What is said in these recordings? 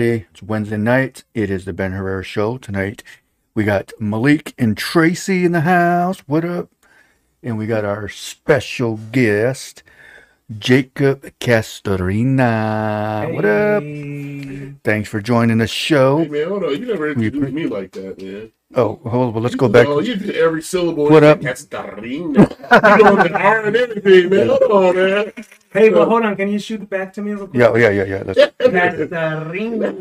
It's Wednesday night. It is the Ben Herrera Show. Tonight we got Malik and Tracy in the house. What up? And we got our special guest, Jacob Castorena. What up? Thanks for joining the show. Hey man, hold on. You never introduced me like that, man. Oh, hold on. Well, let's go back. Oh, you did every syllable. What up? Castorena. you know the R and everything, man. Hold on, man. Hey, but uh, hold on. Can you shoot it back to me real quick? Yeah, oh, yeah, yeah, yeah. That's, Castorena.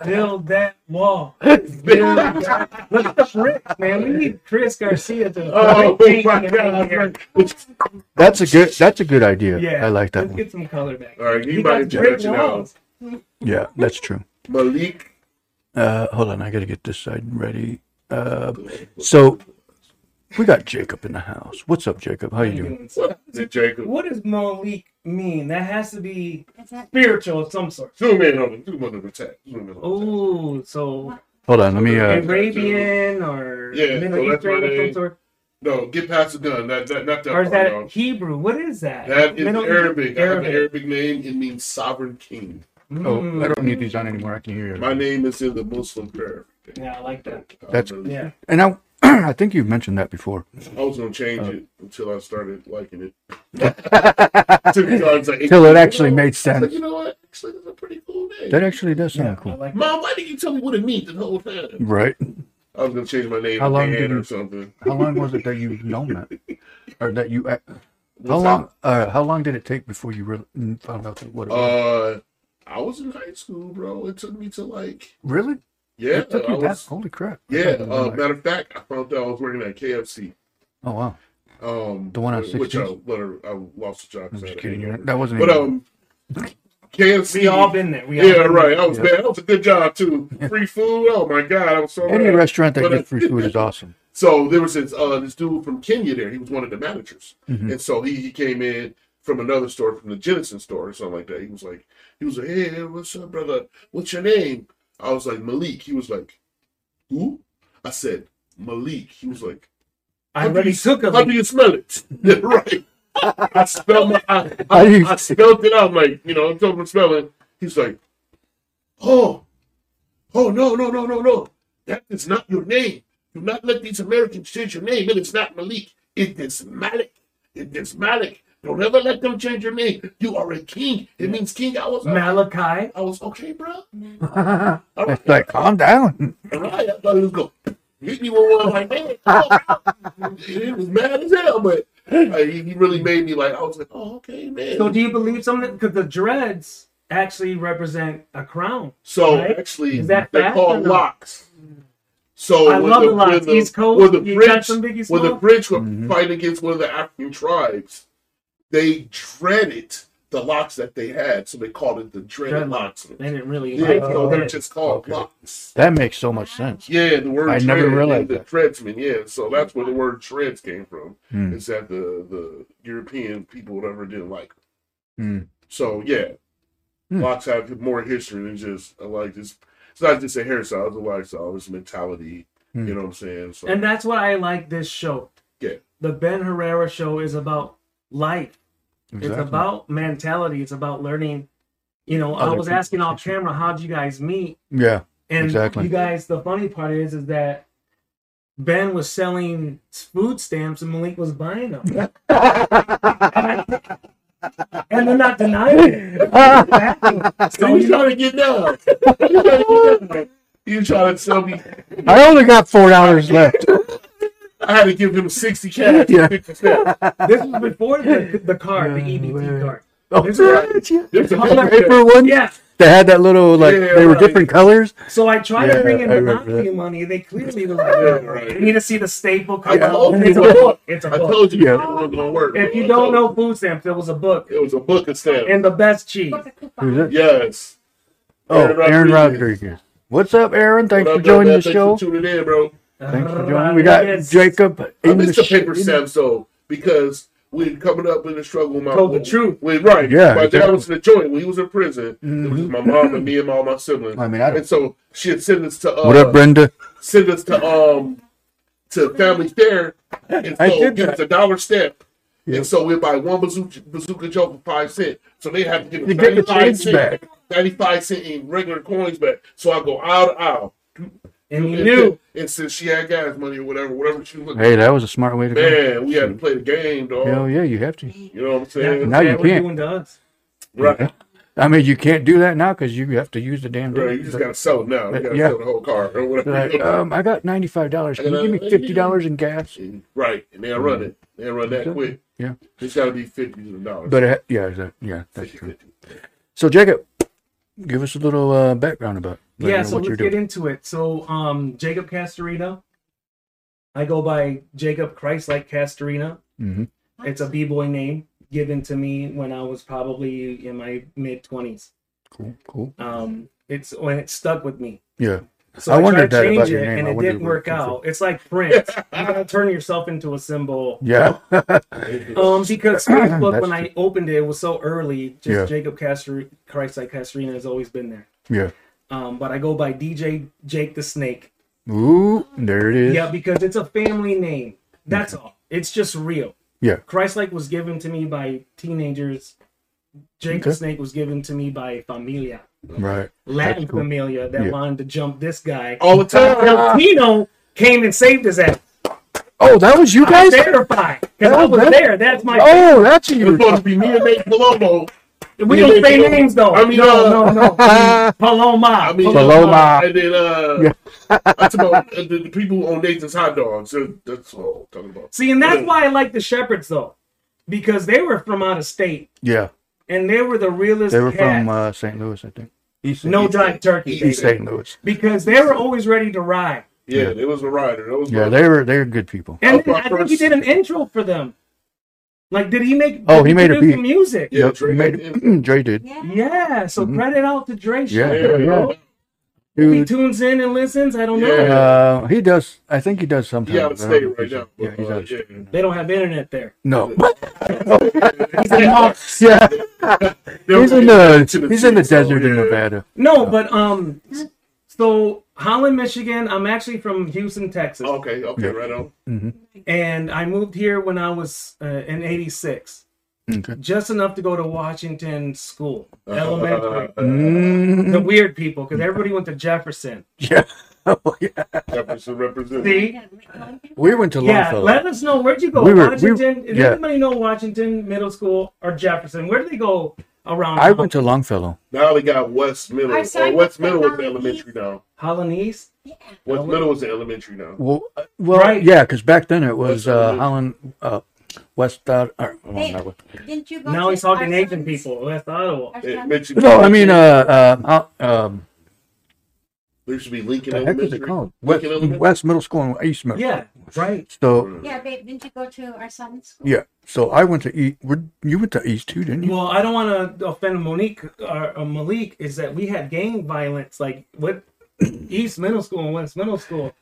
Build that wall. Build that. Look at the brick, man. We need Chris Garcia to. Oh paint oh my God! that's a good. That's a good idea. Yeah, I like that Let's one. get some color back. All right, you my got brick introduction now. Yeah, that's true. Malik. Uh, hold on, I gotta get this side ready. Uh, so we got Jacob in the house. What's up, Jacob? How you doing? What is it, Jacob? What does Malik mean? That has to be spiritual of some sort. Zoom in on him. Zoom in on the attack. Zoom in on Oh, so Hold on, let me. Uh, Arabian or Yeah, Middle so Eastern my of some sort? No, get past the gun. That, that, not that Or is part, that y'all. Hebrew? What is that? That is Middle- Arabic. I have an Arabic. Arabic name. It means sovereign king. Oh, I don't need these on anymore. I can hear you. My name is in the Muslim prayer. Yeah, I like that. That's- Yeah. And I, I think you've mentioned that before. I was gonna change Oh. it until I started liking it. Took me times like Till it actually you know, made I was sense. Like, you know what? Actually, that's a pretty cool name. That actually does sound Yeah, cool, like that. Mom, why didn't you tell me what it means the whole time? right? I was gonna change my name How long did you- or something. How long was it that you've known that, or that you? ac- How What's long? Uh, how long did it take before you really found out that what it was? Uh, I was in high school, bro. It took me to like, really? yeah, It took I you that? Holy crap! I yeah. thought it was Uh, like- matter of fact, I found out I was working at KFC. oh wow! Um, The one on which I, 16th? later, I lost the job. I'm 'cause I just kidding. a You're, that wasn't. But um, KFC. We all been there. We all Yeah, been right. there. I was Yeah. bad. That was a good job too. Free food. Oh my god, I was so any happy. restaurant that But, gives uh, free food is awesome. So there was this uh this dude from Kenya there. He was one of the managers, Mhm. and so he he came in from another store, from the Jenison store or something like that. He was like, he was like, hey, what's up, brother? What's your name? I was like Malik. He was like, who? I said Malik. He was like, I how do already you- took a How do you smell it? Yeah, right. I spelled my, I, you- I, I spelled it out like you know. I told him to spell it. He's like, oh, oh no no no no no. That is not your name. Do not let these Americans change your name. It is not Malik. It is Malik. It is Malik. Don't ever let them change your name. You are a king. It means king. I was Malachi. I was okay, bro. All right. it's like calm down. All right. I thought he was going to hit me with one like, man, come he was mad as hell, but uh, he, he really made me like, I was like, oh, okay, man. So do you believe something? Because the dreads actually represent a crown. So Right? actually, Is that they fact call locks. So I when love the, the locks. when the, East Coast, when the you got French, some Biggie when the Smalls? French were Mhm. fighting against one of the African tribes, they dreaded the locks that they had, so they called it the dreaded Dreadlocks. locks. They didn't really Yeah, like so they're just called Okay. locks. That makes so much sense. Yeah, the word I never dread, realized the that. dreadsman. Yeah, so that's where the word dreads came from. Hmm. Is that the the European people whatever didn't like. Hmm. So yeah, Hmm. locks have more history than just uh, like this. It's not just a hairstyle; it's a lifestyle. It's a mentality. Hmm. You know what I'm saying? So And that's why I like this show. Yeah. The Ben Herrera show is about life. Exactly. It's about mentality. It's about learning. You know, I Other was asking off camera, how'd you guys meet? yeah. And Exactly. you guys, the funny part is, is that Ben was selling food stamps and Malik was buying them. and they're not denying it. so so you you trying to get down? you trying to get? You trying to tell me I only got four dollars left. I had to give him sixty cash? Yeah. 50 cents. this was before the, the card, the Yeah, EBT man. card. Oh, This is right. There's a the paper one. Yeah. They had that little like Yeah, they were right. different colors. So I tried Yeah, to bring in I the remember money. They clearly were Yeah, like, right. you need to see the staple I card. told you It's a book. It's a I book. told you Yeah. it wasn't gonna work. If you I don't know food stamps, it was a book. it was a book of stamps. And the best cheese. Who's it? Yes. Oh, Aaron Aaron Rodriguez. Rodriguez. What's up, Aaron? Thanks What for up, joining man? the show. Thanks for tuning in, bro. Thanks for joining. We got Rodriguez. Jacob I in the missed the paper sh- stamps because we coming up in the struggle. with My Told the truth. We, right. Yeah, My dad was in the joint when he was in prison. It was Mhm. my mom and me and all my siblings. I mean, I don't- and so she had sent us to uh, What up, Brenda? send us to um to Family Fare and I so did give that. us a dollar step. Yeah. And so we buy one bazooka, bazooka joke for five cents. So they have to give us the 95 change cents. back. 95 cent in regular coins back. So I go aisle to aisle. And he knew. And since she had gas money or whatever, whatever she was looking Hey, that was a smart way to go. man, we had to play the game, dog. Hell yeah, you have to. You know what I'm That's saying? Now you what we're can't. doing to us. Right. I mean, you can't do that now because you have to use the damn Right. You just gotta sell it now. You gotta Yeah. sell the whole car or whatever. Like, um, I got ninety five dollars. Can you give me fifty dollars in gas? right. And they'll run it. They'll run that quick. Yeah. It's gotta be fifty dollars. But it, yeah, that, yeah, that's 50, true. 50. So Jacob, give us a little uh, background about let Yeah, me know so let's get doing. into it. So, um, Jacob Castorena. I go by Jacob Christ like Castorena. hmm It's a b-boy name given to me when I was probably in my mid twenties. Cool, cool. Um, it's when it stuck with me. Yeah, So I I, wondered tried to that change about it, your name. and it didn't work came from. out. It's like Prince. you gotta turn yourself into a symbol. yeah, Um, because Facebook, That's when I opened it, it was so early. Just Yeah. Jacob Castor, Christ like Castorena has always been there. yeah. Um, but I go by DJ Jake the Snake. Ooh, there it is. Yeah, because it's a family name. That's all. It's just real. Yeah. Christ-like was given to me by teenagers. Jake the Snake was given to me by familia, Right. Latin cool. familia that Yeah. wanted to jump this guy. All the time. El Tino came and saved his ass. Oh, that was you I guys. was terrified because I Oh, was that- there. That's my. Oh, that's It you. was supposed to be me and Nate Palumbo. we don't say names though. I mean, no, uh, no, no. Paloma. I mean, Paloma. and then uh, that's about uh, the, the people who own Nathan's hot dogs. So that's all I'm talking about. See, and that's why I like the Shepherds though, because they were from out of state Yeah, and they were the realest. they were cats. from uh, St. Louis, I think. East no East, giant turkey. East baby. St. Louis. because they were always ready to ride. Yeah, there was a rider. That was Yeah, they were they were good people. And then my I think he did an intro for them. Like, did he make? Oh, did he made a produce beat. music. Yeah, Yep, Dre he made did. Dre did. Yeah. Yeah, so Mhm. credit out to Dre. Yeah, Yeah, yeah. Yeah. If he tunes in and listens, I don't know. Yeah. uh, he does. I think he does sometimes. He out of I don't state know if right he's- now. Yeah, but, he's uh, out of yeah. They don't have internet there. No. He's in Knox. yeah, he's in the he's in the so, desert in. Nevada. No, but um, so Holland, Michigan. I'm actually from Houston, Texas, Okay, okay, Yeah. right on. hmm and I moved here when I was uh, in '86, Okay. just enough to go to Washington School, elementary. Uh, Mm, the weird people, because everybody went to Jefferson. yeah. Oh, yeah. Jefferson represents. See? We went to Longfellow. Yeah, Longfellow. let us know where'd you go. We were- we- Washington. Does yeah. anybody know Washington Middle School or Jefferson? Where do they go around? I went to Longfellow. Now they got West Middle. Our Uh, West Middle is the Holland elementary now. Holland East. West Oh, Middle is the elementary now. Well, uh, well, Right. yeah, because back then it was uh, Holland, uh, West. Uh, or, well, Hey. not West. Didn't you go Now to he's talking our Asian son's- people, West Ottawa. our It son's- mentioned- No, I mean, uh, uh, uh, um, there used to be Lincoln the heck is Elementary. it called? West, Lincoln Elementary. West Middle School and East Middle. Yeah, right. So Yeah, babe, didn't you go to our son's school? yeah, so I went to East. where- You went to East too, didn't you? Well, I don't want to offend Monique or uh, Malik. Is that we had gang violence like what East Middle School and West Middle School.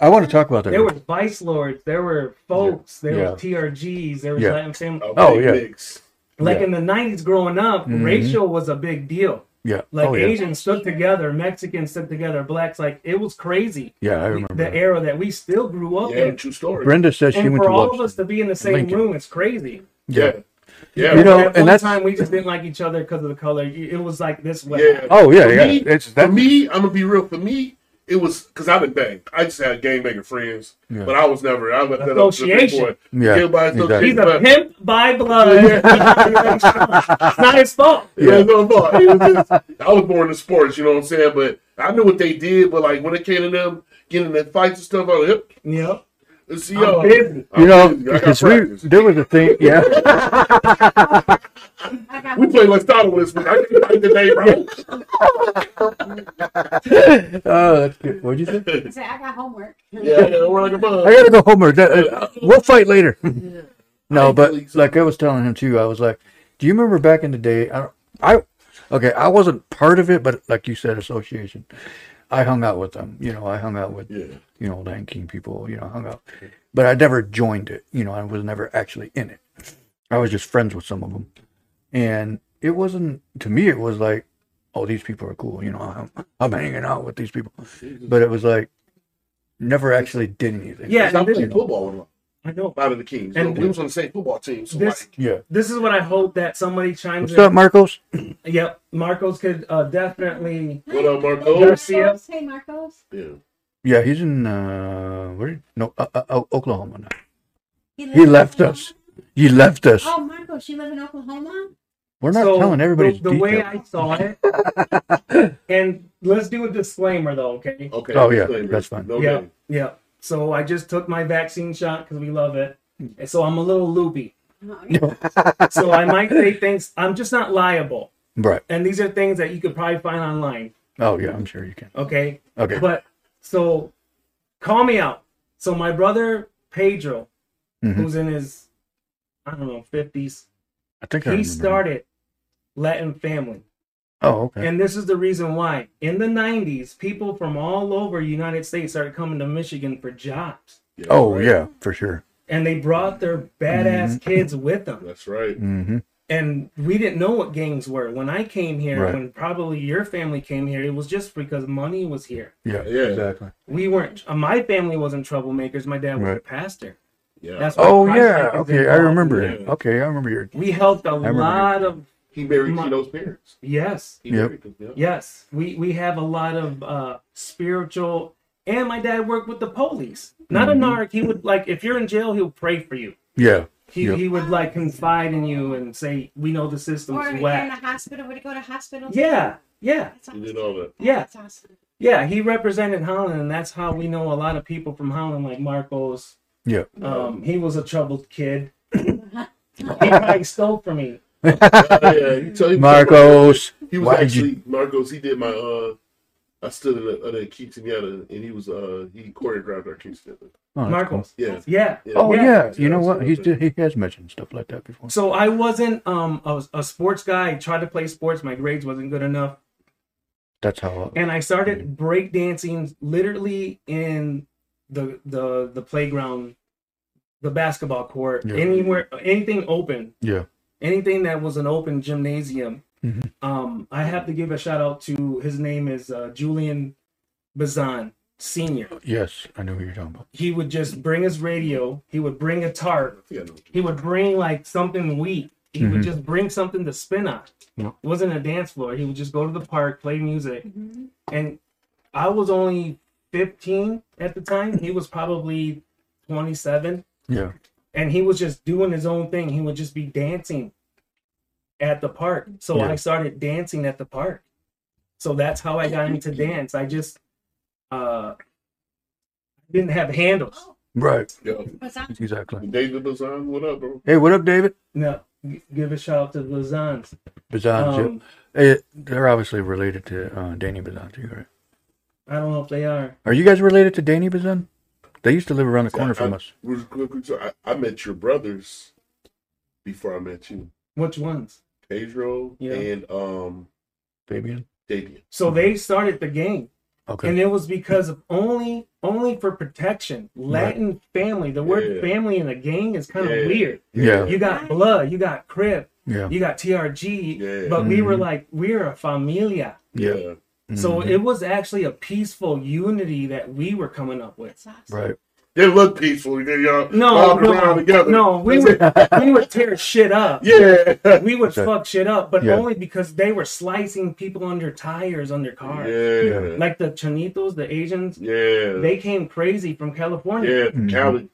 I want to talk about that. There were vice lords. There were folks. There Yeah. were TRGs. There was Yeah. Latin family. A Oh, yeah. mix. Like Yeah. in the nineties, growing up, Mhm. racial was a big deal. yeah. Like oh yeah. Asians stood together, Mexicans stood together, blacks. Like it was crazy. Yeah, I remember. the that. era that we still grew up Yeah, in. true story. Brenda says she And went for to all of us to be in the same Lincoln. room, it's crazy. Yeah. Yeah. You know, At and one that's- time, we just didn't like each other because of the color. It was like this way. Yeah. Oh yeah, For yeah. me- it's For me, I'm gonna be real. For me, it was because I've been banged. I just had gangbanger friends, Yeah. but I was never. I left that up to the big Association. boy. Yeah, by exactly. He's a pimp by blood. it's not his fault. Yeah, it's no fault. Was just- I was born in sports, you know what I'm saying? But I knew what they did. But like when it came to them getting in their fights and stuff, I was like, yep, Yep. Let's see y'all. I'm You know, busy. I got because we practice. there was a thing. Yeah. I got We played like Star Wars this week. I didn't fight today, bro. oh, that's good. What'd you say? I said, I got homework. yeah, yeah, we're like a bug. I gotta go home. Or that, uh, we'll fight later. no, but so. like I was telling him too, I was like, "Do you remember back in the day? I, I, okay, I wasn't part of it, but like you said, association. I hung out with them. You know, I hung out with Yeah. you know Latin King people. You know, hung out, but I never joined it. You know, I was never actually in it. I was just friends with some of them, and it wasn't to me. It was like, oh, these people are cool. You know, I'm, I'm hanging out with these people, oh, but it was like never actually did anything. Yeah, Stop and this- playing football with them. I know. out of the Kings. And And we was on the same football team. So This like, Yeah. this is what I hope that somebody chimes What's up, in. Marcos? Yep, Marcos could uh, definitely. what up, Marcos? Marco? Garcia. Hey, Marcos. Yeah. Yeah, he's in uh, where? No, uh, uh, uh, Oklahoma now. lives He left Oklahoma? us. He left us. Oh, Marcos, you live in Oklahoma? We're not So, telling everybody the, the way. I saw it. and let's do a disclaimer though, okay? Okay. Oh, yeah, disclaimer. that's fine. No yeah, name. yeah. So I just took my vaccine shot because we love it, and so I'm a little loopy. Oh. So I might say things. I'm just not liable, Right. and these are things that you could probably find online. Oh yeah, I'm sure you can. Okay, Okay. but so call me out. So my brother Pedro, Mhm. who's in his I don't know fifties, I think he remember. started Latin Family. Oh okay. And this is the reason why. In the 90s, people from all over United States started coming to Michigan for jobs. Yeah, oh right. yeah, for sure. And they brought their badass kids with them. That's right. hmm And we didn't know what gangs were. When I came here, Right. when probably your family came here, it was just because money was here. Yeah. Yeah. Exactly. We weren't, uh, my family wasn't troublemakers. My dad was a pastor. Yeah. That's why Oh Christ yeah. Like was Okay, I remember Yeah. it. Okay, I remember your. We helped a remember lot of, he married My- Tito's parents. yes, He Yep. married them. Yeah. Yes, we we have a lot of uh spiritual and my dad worked with the police. Not Mm-hmm. a narc. He would like if you're in jail, he'll pray for you. Yeah. He Yep. he would like confide in you and say, "We know the Or system's you're in the hospital. Would you go to hospital? Yeah, yeah, That's He did all that. yeah, That's awesome. yeah. He represented Holland, and that's how we know a lot of people from Holland, like Marcos. Yeah. Um, he was a troubled kid. he probably stole from me. Yeah, yeah. He told, he Marcos. He was why did actually you? Marcos. He did my. uh I stood in the, uh, the quinceanera, and he was. uh He choreographed our quinceanera. Oh, that's Marcos. Yeah. Yeah. yeah. Oh Yeah. yeah. You know what? He's Absolutely. he has mentioned stuff like that before. So I wasn't um a, a sports guy. I tried to play sports. My grades wasn't good enough. That's how. and I started break dancing literally in the the the playground, the basketball court, Yeah. anywhere, anything open, Yeah. Anything that was an open gymnasium. Mhm. Um, I have to give a shout out to his name is uh, Julian Bazan Senior. Yes, I know who you're talking about. He would just bring his radio. He would bring a tarp. I think He would bring like something weak. He would Mhm. just bring something to spin on. Yeah. It wasn't a dance floor. He would just go to the park, play music, Mhm. and I was only 15 at the time. He was probably 27, Yeah. And he was just doing his own thing. He would just be dancing at the park. So Yeah. I started dancing at the park. So that's how I got into dance. I just uh didn't have handles. Right. Yeah. Exactly. David Bazan, what up, bro? Hey, what up, David? No, give a shout out to Lazans. Bazan. Um, Hey, they're obviously related to uh, Danny Bazan too, right? I don't know if they are. Are you guys related to Danny Bazan? They used to live around the corner I- from I- us. real quick, quick, so I, I met your brothers before I met you, Which ones? Pedro Yeah. and um Fabian. Davian. So they started the game. Okay. and it was because of only only for protection latin family the word Yeah. family in a gang is kind of weird Yeah. you got blood you got crip yeah. you got trg Yeah. but we were Mhm. like we're a familia Yeah. So Mhm. it was actually a peaceful unity that we were coming up with awesome. right. They look peaceful. You y'all no around no, together. no we would we would tear shit up Yeah. we would Okay. fuck shit up but Yeah. only because they were slicing people under tires under cars Yeah. like the chanitos the asians Yeah. they came crazy from california Yeah. Mhm. Cali.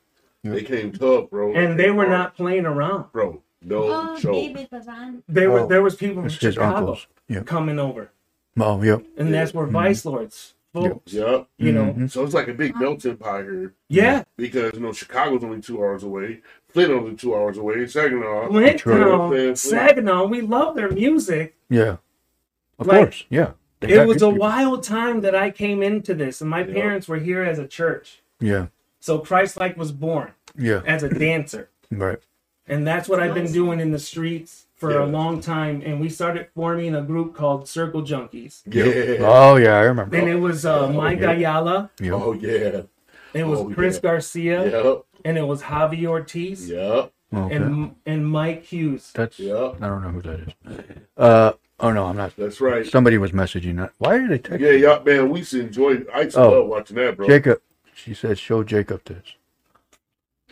They came tough, bro. and they were not playing around. bro. No Oh, joke. David Bazan. There Oh, was there was people from Chicago. Yeah. coming over, Oh, yep. and that's where Mhm. vice lords, folks. Yep. You know, Mhm. So it's like a big melting pot here yeah, because you know Chicago's only two hours away, Flint only two hours away, Saginaw. Flint Detroit. Town, Saginaw. We love their music. Yeah. Of Like, course. Yeah. They It was a people. wild time that I came into this, and my Yeah. parents were here as a church. Yeah. So Christ like was born Yeah. as a dancer, Right. and that's what I've been doing in the streets for Yeah. a long time. And we started forming a group called Circle Junkies, Yeah. Oh yeah, I remember. and it was uh, Mike yeah. Ayala, Yep. Oh yeah. it was Oh, Chris yeah. Garcia, Yep. and it was Javi Ortiz. Yep. Okay. and and Mike Hughes. That's. Yep. I don't know who that is. Uh. Oh no, I'm not. That's right. Somebody was messaging that. Why are they texting? Yeah, y'all, man, we used to enjoy. I used to Oh. love watching that, bro. Jacob. She said, "Show Jacob this."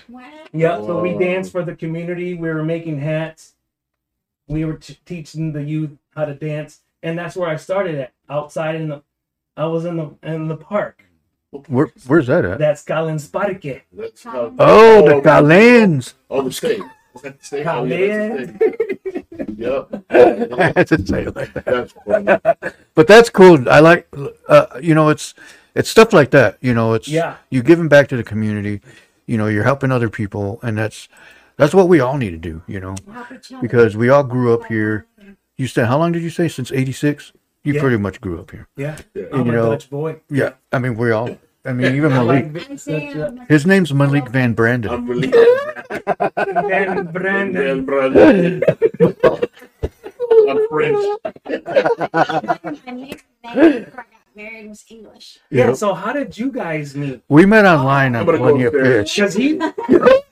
What? Yeah, so we Whoa. danced for the community. We were making hats. We were t- teaching the youth how to dance, and that's where I started at. Outside in the, I was in the in the park. Where, where's that at? That's Galens Parque. That's how. Oh, the Galens. Oh, the state. Is that the state? Oh, yeah, state. Yep. I had to say it like that. That's. But that's cool. I like, uh, you know, it's it's stuff like that. You know, it's Yeah. you giving back to the community. You know, you're helping other people, and that's that's what we all need to do. You know, Help each other. because we all grew up here. You said how long did you say since '86? You Yeah. pretty much grew up here. Yeah, Yeah. I'm You a know, Dutch boy. Yeah, I mean we all. I mean even Malik. like I'm Dutch, saying, I'm not- His name's Malik Van Branden. I'm really. Van Branden. Brandon. I'm French. my name before I got married was English. Yeah. Yep. So how did you guys meet? We met online I'm on gonna go Plenty of upstairs. Fish. Because he,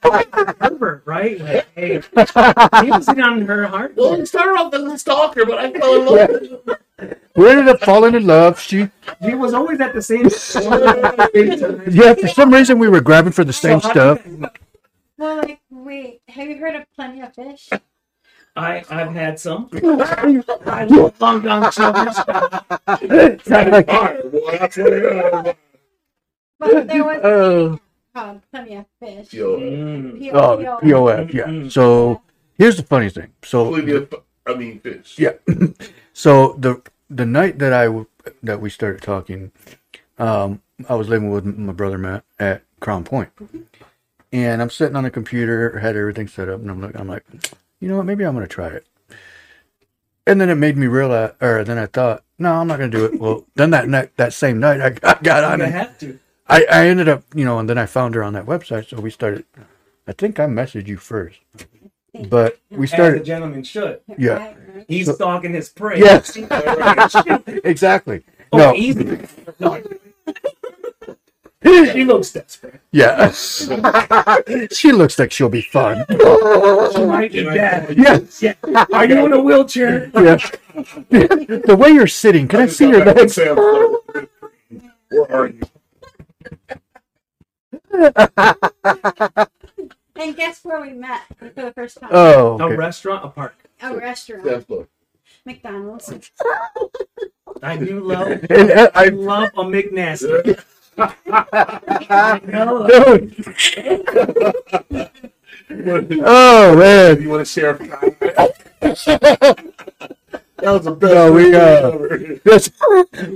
Herbert, right? Like, hey, he was in on her heart. Well, he started off as a stalker, but I fell in love with him. We ended up falling in love. She, He was always at the same. same yeah, for some reason we were grabbing for the same So how stuff. did you guys? Well, like, wait, have you heard of Plenty of Fish? I I've had some. I love long john silvers. All right, boy, that's what it is. But there was Oh. A called Plenty of Fish. Yo, Mm. P- Oh, POF, yeah. Mm. So here's the funny thing. So plenty of, I mean, fish. yeah, so the the night that I that we started talking, um, I was living with my brother Matt at Crown Point, and I'm sitting on the computer, had everything set up, and I'm like, I'm like, you know what? Maybe I'm gonna try it. And then it made me realize, or then I thought, no, I'm not gonna do it. Well, then that night, that same night, I, I got on I it. have to. I, I ended up, you know, and then I found her on that website, so we started. I think I messaged you first, but we As a started. gentleman should. Yeah. Right, right. He's stalking his prey. Yes, exactly. Oh, No, easy. No. She looks desperate. yeah. she looks like she'll be fun. She might be dead. Yes, Yeah. Are you in a wheelchair? yeah. the way you're sitting, can I see your legs? Where are you? And guess where we met for the first time? Oh, A restaurant, a park. a restaurant, That's. McDonald's. I do love. And, uh, I I, love a McNasty. No. oh man, You want to share? That was the best. No, we, uh, ever. yes.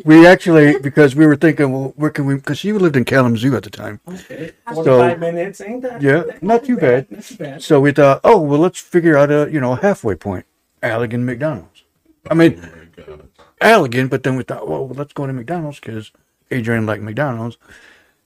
We actually because we were thinking, well, where can we? Because she lived in Kalamazoo at the time. Okay. So- 45 minutes, ain't that? Yeah, not too bad. Not too bad. So we thought, oh well, let's figure out a you know a halfway point, Allegan McDonald's. I mean, Oh. Allegan, but then we thought, well, let's go to McDonald's because Adrian liked McDonald's,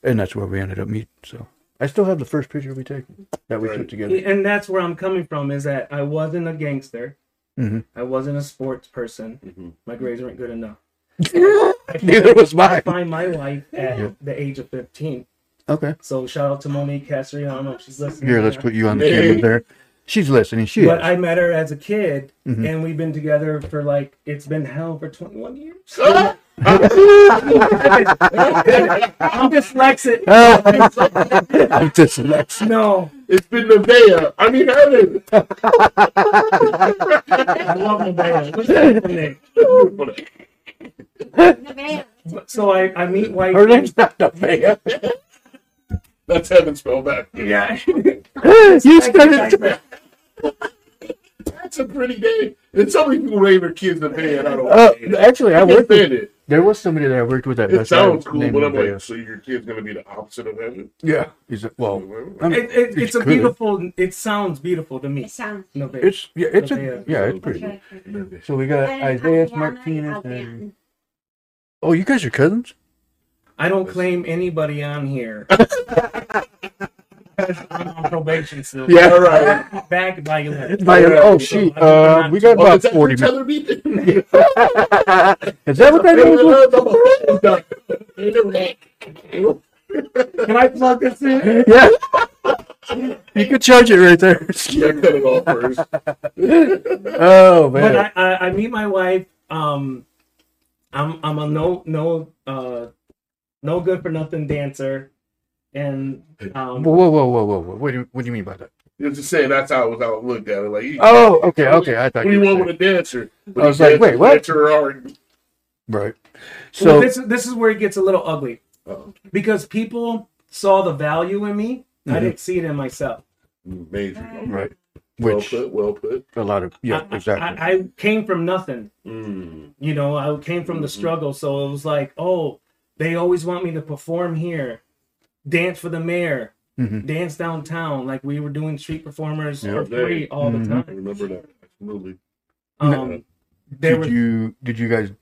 and that's where we ended up meeting. So I still have the first picture we took that we Right. took together. And that's where I'm coming from is that I wasn't a gangster. Mhm. I wasn't a sports person. Mhm. My grades weren't good enough. Neither was mine. I mine. find my wife at the age of 15. Okay, So shout out to Monique Cassidy. I don't know if she's listening. here, let's put you on the camera there. She's listening. She But is. I met her as a kid, Mhm. and we've been together for like it's been hell for 21 years. I'm dyslexic. I'm dyslexic. No, It's been Nevaeh. I mean, heaven. I love Nevaeh. What's her name? Nevaeh. So I, I meet white. Her name's not Nevaeh. That's heaven spelled back. Yeah. You started. That's a pretty name. And so many people name their kids Nevaeh. and I don't. Uh, actually, I I worked with. it. There was somebody that I worked with that. It best sounds cool, but I'm like, so your kid's gonna be the opposite of heaven? yeah. He's a, well. I mean, It, it, it's a could. beautiful. It sounds beautiful to me. It sounds. No, babe. It's yeah. It's a Nevaeh. Uh, yeah. It's pretty. Okay. So we got And Isaiah Adriana Martinez. Albion. And, oh, you guys are cousins? I don't claim anybody on here. I'm on probation still. Yeah. All right. Back by you. My, oh, she. Uh, we got Oh, about is forty minutes. Is that what that is? Can I plug this in? Yeah. You could charge it right there. Yeah, cut it off first. Oh But man. I, I, I meet my wife. Um, I'm I'm a no no uh no good for nothing dancer, and um, Whoa, whoa, whoa, whoa, whoa, whoa. What do you, what do you mean by that? You're just saying that's how it was how it looked at it. Like, you- Oh, okay, okay. I thought what do you were want saying- with a dancer? I was like, wait, what? Dancer or, right. so So this this is where it gets a little ugly oh, because people saw the value in me. I Mhm. didn't see it in myself. major. right, Well put, well put. a lot of yeah, I- exactly. I, I came from nothing. Mm. You know, I came from the Mhm. struggle, so it was like, oh, they always want me to perform here, dance for the mayor, Mhm. dance downtown, like we were doing street performers Yeah. for free all Mhm. the I time. remember that. Absolutely. Um, there Did was you did you guys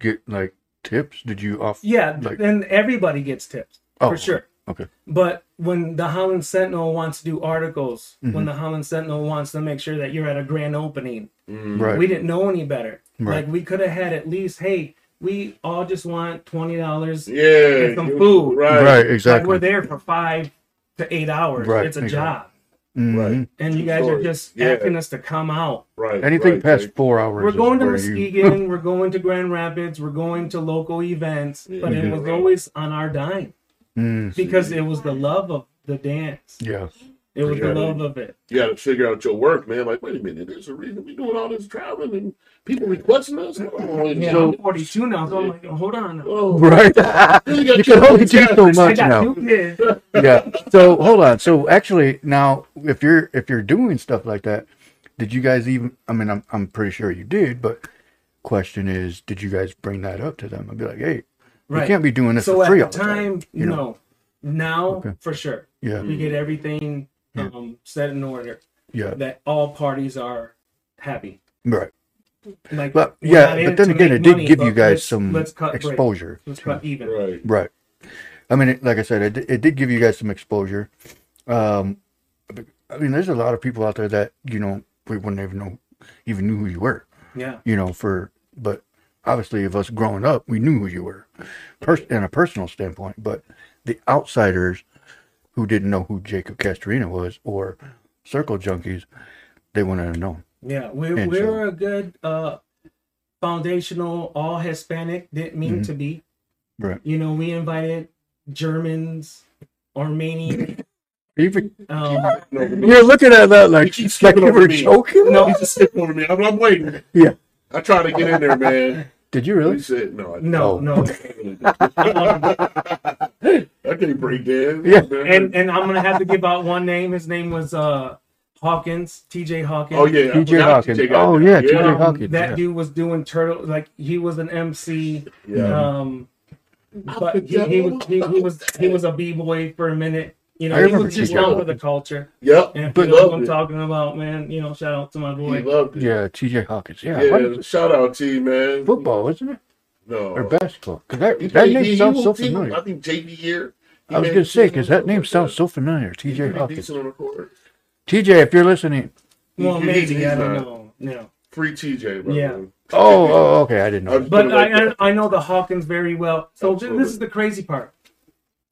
get like tips? Did you off? yeah, like- and everybody gets tips Oh, for sure. okay. But when the Holland Sentinel wants to do articles, Mhm. when the Holland Sentinel wants to make sure that you're at a grand opening, Mm. Right. we didn't know any better. Right. Like we could have had at least, hey, we all just want twenty dollars. Yeah. Get some food. Right. Right, Like we're there for five to eight hours. Right, It's a exactly. job. Mhm. Right. And you guys are just Yeah. asking us to come out. Right. Anything right, past right. four hours. We're going to where you- Muskegon, we're going to Grand Rapids, we're going to local events, but it Yeah. was always on our dime Mm, because it was the love of the dance. yeah. It was Yeah. the love of it. You got to figure out your work, man. Like, wait a minute, there's a reason we're doing all this traveling and people requesting us. Oh, Yeah, so- I'm 42 now, so I'm like, hold on. oh, Right. You you can only do so much now. two yeah. So hold on. So actually, now if you're if you're doing stuff like that, did you guys even? I mean, I'm I'm pretty sure you did, but question is, did you guys bring that up to them and be like, hey, you can't be doing this So for at free the all the time, time? You know? no. Now, Okay. for sure. Yeah. We get everything Yeah. um, set in order Yeah. that all parties are happy. Right. Like, But yeah, but then again, it did money, give you guys let's- some let's cut break. exposure. Let's cut even. Right. Right. I mean, it, like I said, it, it did give you guys some exposure. Um, but, I mean, there's a lot of people out there that you know we wouldn't even know, even knew who you were. Yeah. You know, for but obviously, of us growing up, we knew who you were, pers- in a personal standpoint. But the outsiders who didn't know who Jacob Castorena was or Circle Junkies, they wouldn't have know. Yeah. We, And we so- were a good uh, foundational, all Hispanic, didn't mean Mhm. to be. Right. You know, we invited Germans, Armenians. Even Um, you're looking at that like, keep like skipping you over were me. joking. No. He's just skipping over me. I'm, I'm waiting. Yeah. I tried to get in there, man. Did you He really? said, no, I, no, no. I can't break dance. Yeah. and and I'm gonna have to give out one name. His name was uh Hawkins, T.J. Hawkins. oh, yeah. TJ Hawkins. TJ Oh, that. yeah, TJ Um, Hawkins, That yeah. dude was doing turtle like he was an MC. Yeah. Um, but he, he was he, he was he was a b boy for a minute. You know, I he was just TJ down for the culture. Yep. And But- you know what I'm it. talking about, man, you know, shout out to my He boy. loved it. Yeah, TJ Hawkins. Yeah. Yeah, what is shout out to you, man. Football, isn't it? No. Or basketball? Because that, He that played- name he- sounds he so he- familiar. I think JV here. I was going to say, because that name sounds so familiar. TJ Hawkins. Decent on the court. TJ, if you're listening. Well, He- maybe he's I don't not. know. No, Free TJ, bro. Yeah. Oh, oh, okay. I didn't know. I- but Like I. I I know the Hawkins very well. So Absolutely. this is the crazy part.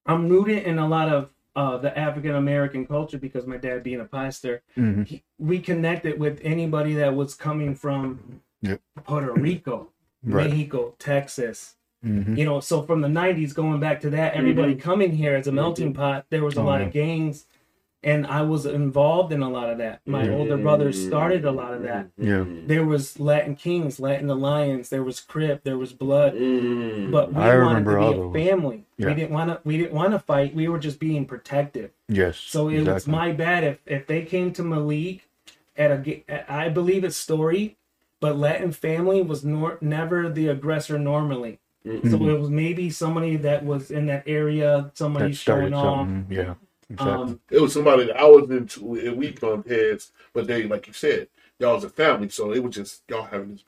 I'm rooted in a lot of uh, the African American culture because my dad being a pastor, Mhm. he, we connected with anybody that was coming from Yep. Puerto Rico, Right. Mexico, Texas. Mhm. You know, so from the '90s going back to that, everybody coming here as a melting pot. There was a Oh, lot yeah. of gangs, and I was involved in a lot of that. My Yeah. older brother started a lot of that. Yeah. There was Latin Kings, Latin Alliance. There was Crip. There was Blood. Mm. But we I wanted remember to be a those. family. Yeah. We didn't want to. We didn't want to fight. We were just being protective. Yes. So it was my bad if if they came to Malik at a I believe it's story, but Latin family was nor, never the aggressor normally. Mm. So it was maybe somebody that was in that area. Somebody that showing off. Yeah. Exactly. Um, It was somebody that I was into, and we bumped heads. But they, like you said, y'all was a family, so it was just y'all having this.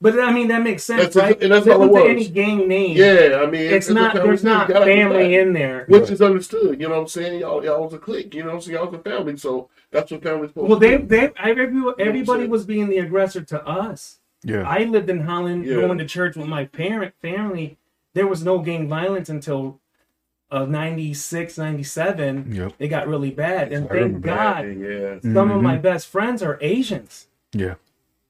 but I mean that makes sense, That's- right? and that's There all it wasn't was. Any gang name. Yeah, I mean, It's a not. family There's not You gotta do family in there. which is understood. You know what I'm saying? Y'all, y'all was a clique. You know what I'm saying? Y'all was a family, so that's what family's supposed Well, to they, do. they, every, everybody was being the aggressor to us. yeah. I lived in Holland, Yeah. going to church with my parent family. There was no gang violence until uh, 96, 97. Yep. It got really bad, and I thank remember God, yeah. some of Mhm. my best friends are Asians. Yeah.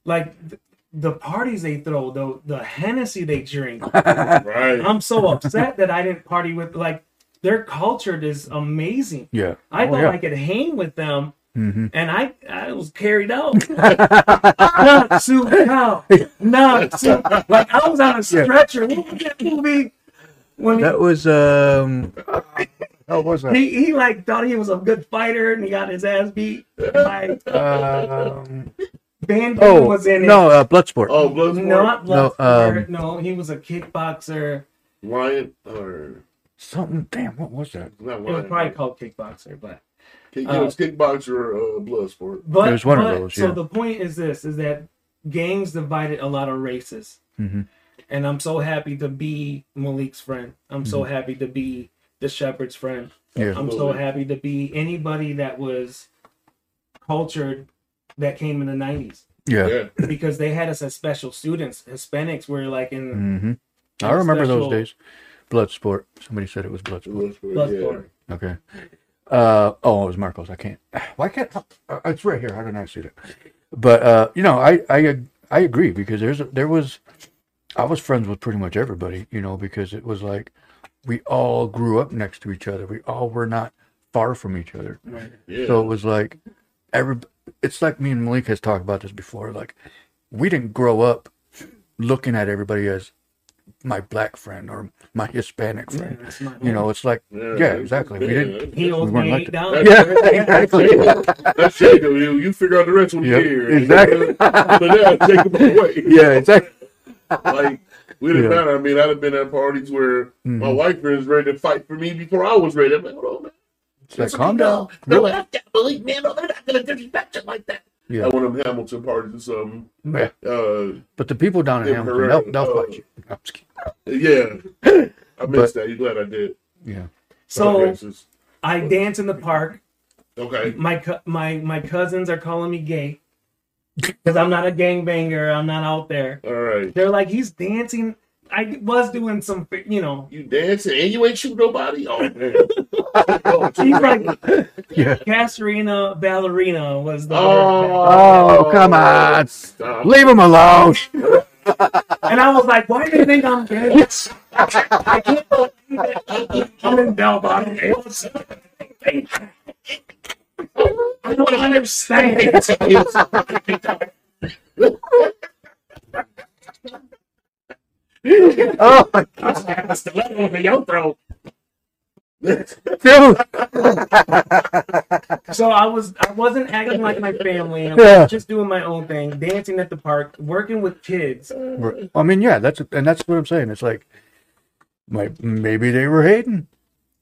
Like th- the parties they throw, the the Hennessy they drink. Right. I'm so upset that I didn't party with like their culture is amazing. Yeah. I Oh, thought yeah. I could hang with them, hmm and I I was carried out. not soup cow, not soup. Like I was on a stretcher. What was that movie? When he, That was um. How was that? he, he like thought he was a good fighter and he got his ass beat. Like Um, Van oh was in it. no, uh, Bloodsport. Oh, Bloodsport, Not No, Bloodsport. um, No, he was a kickboxer. Lion, or Something. Damn, what was that? not It was probably called kickboxer, but Kick, uh, it was kickboxer or uh, Bloodsport. but It was one of but- those, So the point is this: is that gangs divided a lot of races, hmm and I'm so happy to be Malik's friend. I'm so Mm-hmm. happy to be the shepherd's friend. Yeah. I'm so happy to be anybody that was cultured that came in the 90s Yeah. Yeah, because they had us as special students. Hispanics were like in hmm I remember those special- days. Bloodsport. Somebody said it was Bloodsport. Bloodsport. Bloodsport. Yeah. Okay. Uh oh, it was Marcos. I can't. Why can't? Uh, it's right here. How did I see it? But uh, you know, I I I agree because there's a, there was I was friends with pretty much everybody. You know, because it was like we all grew up next to each other. We all were not far from each other. Yeah. So it was like every. It's like me and Malik has talked about this before. Like we didn't grow up looking at everybody as my black friend or my Hispanic friend. that's not- You know, it's like yeah, exactly. We didn't. he owes weren't me like eight that. dollars. Yeah, exactly. That's Jacob. You, you figure out the rest when you Yep, here. exactly. but then take them away. yeah, exactly. Like, we didn't Yeah. matter. I mean, I'd have been at parties where my Mhm. wife was ready to fight for me before I was ready. I'm like, hold on, man. It's like, calm down. No, no, I can't believe, man. No, they're not going to disrespect you like that. Yeah. At one of them Hamilton parties or something. Yeah. Uh, But the people down in Hamilton, Herrera, they'll, they'll uh, fight you. I'm just kidding. yeah. I But- missed that. You glad I did. Yeah. So I dance in the park. okay. My my my cousins are calling me gay because I'm not a gangbanger. I'm not out there. All right. They're like, he's dancing. I was doing some, you know. You dancing and you ain't shoot nobody? Oh, man. He's like, Yeah. Castorena Ballerina was the oh, oh, come on. Stop. Leave them alone. And I was like, why do you think I'm gay? I can't believe that I'm in bell bottom. I don't understand. Oh, my I was stiletto over your throat. dude. So I was I wasn't acting like my family. I was Yeah. just doing my own thing, dancing at the park, working with kids. I mean, yeah, that's and that's what I'm saying. It's like, my, maybe they were hating.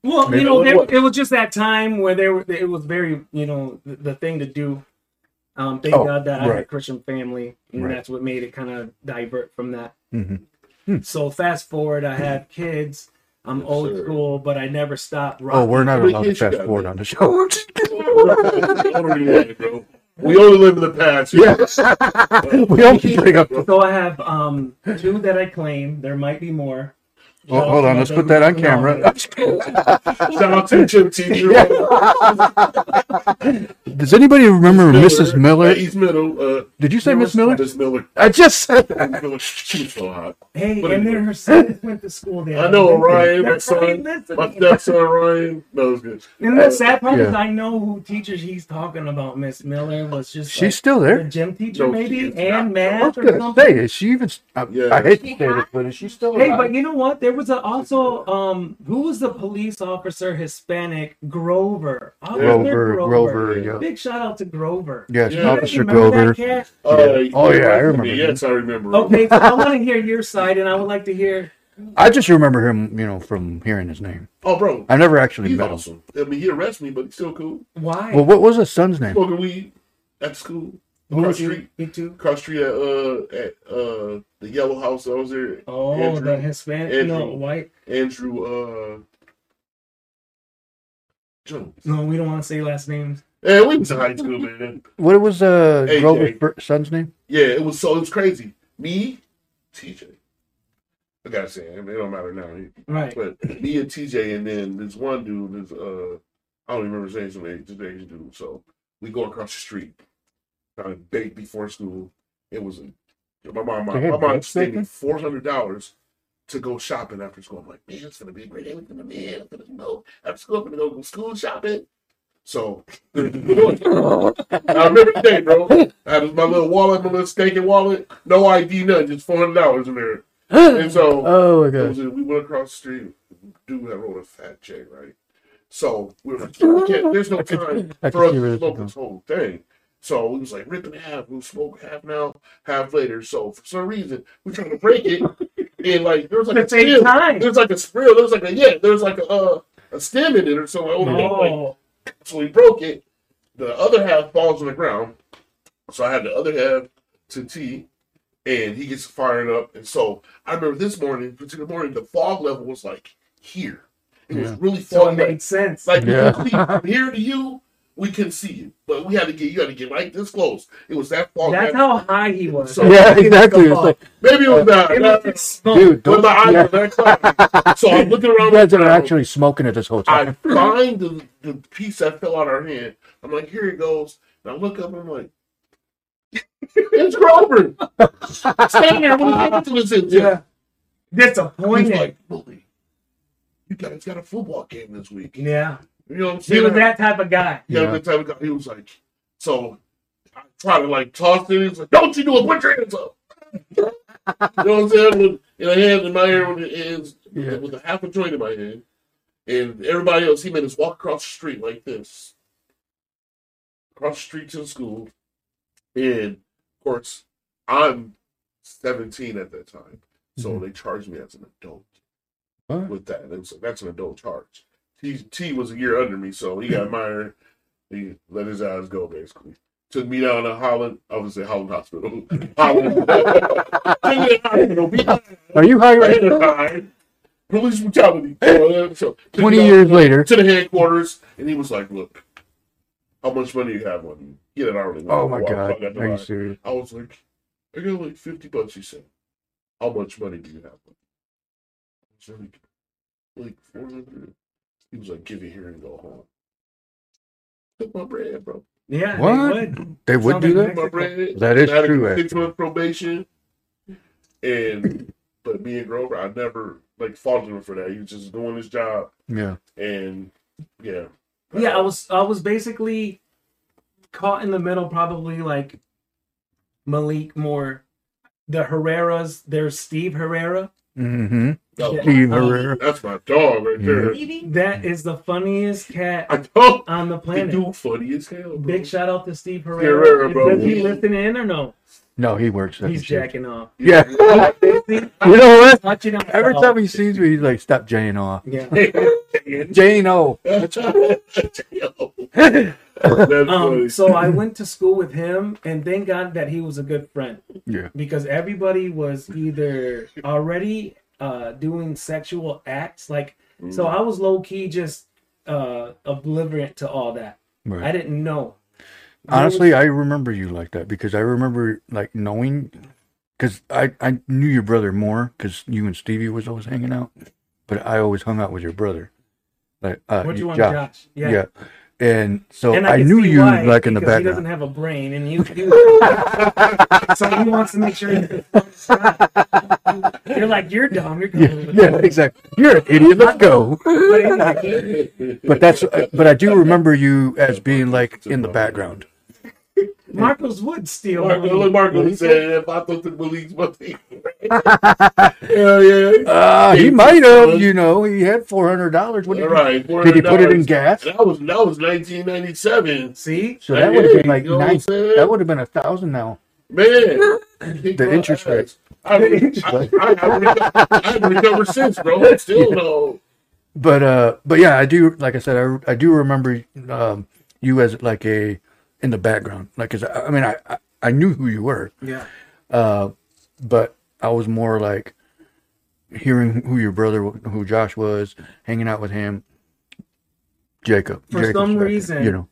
Well, Maybe- you know, there, it was just that time where there were it was very, you know, the, the thing to do. Um, thank Oh, God that I had a. Christian family, and Right. that's what made it kind of divert from that. hmm So fast forward, I have kids. I'm Yes, old sir. school, but I never stopped Oh, we're not allowed to fast forward on the show. I'm just kidding. What do you want, bro? We only live in the past. Yes. we don't bring up. So I have um two that I claim. There might be more. Oh, hold on, let's put that on camera. Shout out to Jim teacher. Does anybody remember Mrs. Miller? At East Middle. Uh, Did you say Miss Miller? Miss Miller. I just said that. Miss Miller. She was so hot. Hey, What and is then her son went to school there. I know Ryan, my That's right, son. listen. My stepson Ryan. No, it's good. And the sad part is, I know who teachers he's talking about. Miss Miller was just She's like, still the there. gym teacher, No, maybe, she is and not. I was math or gonna something. say, is she even? I, Yeah. I hate to say this, but is she still? Hey, alive? but you know what? There was a, also um, who was the police officer Hispanic Grover? Officer Grover, Grover, yeah. Big shout out to Grover. Yes, Yeah. Officer Remember that Grover. cat? Uh, Oh, yeah, I remember. Yes, I remember. Okay, so I want to hear your side, and I would like to hear. I just remember him, you know, from hearing his name. Oh, bro. I never actually He's met him. awesome. I mean, he arrested me, but he's still cool. Why? Well, what was his son's name? Smoking weed at school. Who Cross was you? street. Me too. Cross street at uh at uh the Yellow House. I was there. Oh, Andrew, the Hispanic, no, Andrew. white. Andrew uh Jones. No, we don't want to say last names. Yeah, we was in high school, man. What was uh, AJ. Grover's son's name? Yeah, it was so it was crazy. Me, TJ. I gotta say, I mean, it don't matter now. Right. But me and TJ, and then this one dude, this uh, I don't even remember his name, some age, this Asian dude. So we go across the street, kind of bake before school. It was my mom, my, my mom baked me four hundred dollars to go shopping after school. I'm like, man, it's gonna be a great day. We're gonna man, I'm gonna go after school. I'm gonna go school shopping. So I remember the day, bro. I had my little wallet, my little stinking wallet, no ID, nothing, just four hundred dollars in there. And so Oh my god. we went across the street. Dude that rolled a fat J, right? So we were we there's no time for us to this is smoke this whole thing. So we was like rip in half. We smoke half now, half later. So for some reason we trying to break it, and like there was like At a the same stem. time. There's like a sprill. There's like a yeah. There's like a uh, a stem in it or something. Over there. Like, Oh, so we broke it. The other half falls on the ground. So I had the other half to T, and he gets fired up. And so I remember this morning, particular morning, the fog level was like here. It was Yeah. really so it fog. made sense. Like Yeah. we could from here to you, we can see you, but we had to get you had to get right this close. It was that fog. That's that- how high he was. So- Yeah, exactly. It's like, maybe it was that. It that- was smoke. dude, don't, my eyes yeah, were that. So I'm looking you around. guys the are ground. actually smoking at this whole I find the, the piece that fell out our hand. I'm like, here it goes. And I look up and I'm like, it's Grover. Standing there when he came to this in. Yeah. He's Disappointed. like, bully, you guys got a football game this week. yeah. You know what I'm saying? He was that type of guy. Yeah, Yeah. the type of guy. He was like, so I tried to like toss it. He's like, don't you do it? Put your hands up. you know what I'm saying? With, in a hand in my hand with the hands, Yeah. with a half a joint in my hand, and everybody else, he made us walk across the street like this, across the street to the school, and of course, I'm 17 at that time, so Mhm. they charged me as an adult What? with that. And so that's an adult charge. T T was a year under me, so he got fired. He let his eyes go basically. Took me down to Holland. I was at Holland Hospital. Holland. Took me to hospital. Beat my Are you high ass. right now? Police brutality. So, uh, me 20 years to- later. To the headquarters, and he was like, "Look, how much money you have on you? Get it already." Oh my god. Are you serious? I was like, I got like 50 bucks. He said, How much money do you have? I was like, like 400. He was like, Give it here and go home. Took my bread, bro. Yeah. What? They would. They would Sounds do that? My bread. That is I true, Six actually. month probation. And, but me and Grover, I never like faulted him for that. He was just doing his job. Yeah. And, yeah. Yeah, I was I was basically caught in the middle, probably like Malik more. The Herreras, there's Steve Herrera. Mm-hmm. Oh, Steve Herrera. That's my dog right there. That is the funniest cat I don't. on the The planet. dude funny as hell. Bro. Big shout out to Steve Herrera. Herrera, bro. Does he listen in or no? No, he works. second He's shift. jacking off. Yeah. You know what? Every time he sees me, he's like, "Stop jaying off." Yeah. Jane O. That's yeah. Um, so I went to school with him, and thank God that he was a good friend Yeah. because everybody was either already uh, doing sexual acts, like so. I was low key just uh, oblivious to all that. I didn't know. Honestly, I remember you like that because I remember like knowing, because I I knew your brother more because you and Stevie was always hanging out, but I always hung out with your brother, like uh, Which one, Josh. Josh? Yeah. Yeah. And so And I, can knew you why, like in the background. He doesn't have a brain, and you. you so he wants to make sure. You're like you're dumb. You're Yeah, dumb. yeah, exactly. You're an idiot. Let's go. But he's like, But that's but I do remember you as being like in the background. Marcos would steal. Marco, money. look, Marco said, if I thought the police must be. Hell yeah. Uh, he might have, you know, he had four hundred dollars. What All did, right. did he put it in gas? That was that was 1997. See, So that would have been like You know nine. That would have been a thousand now. Man, The interest rate. I, I, I, haven't I haven't recovered since, bro. I Still no. But uh, but yeah, I do. Like I said, I, I do remember um, you as like a in the background. Like, 'cause I, I mean, I, I I knew who you were, yeah. uh, but I was more like hearing who your brother, who Josh was, hanging out with him. Jacob. For Jacob's some back there, reason- you know.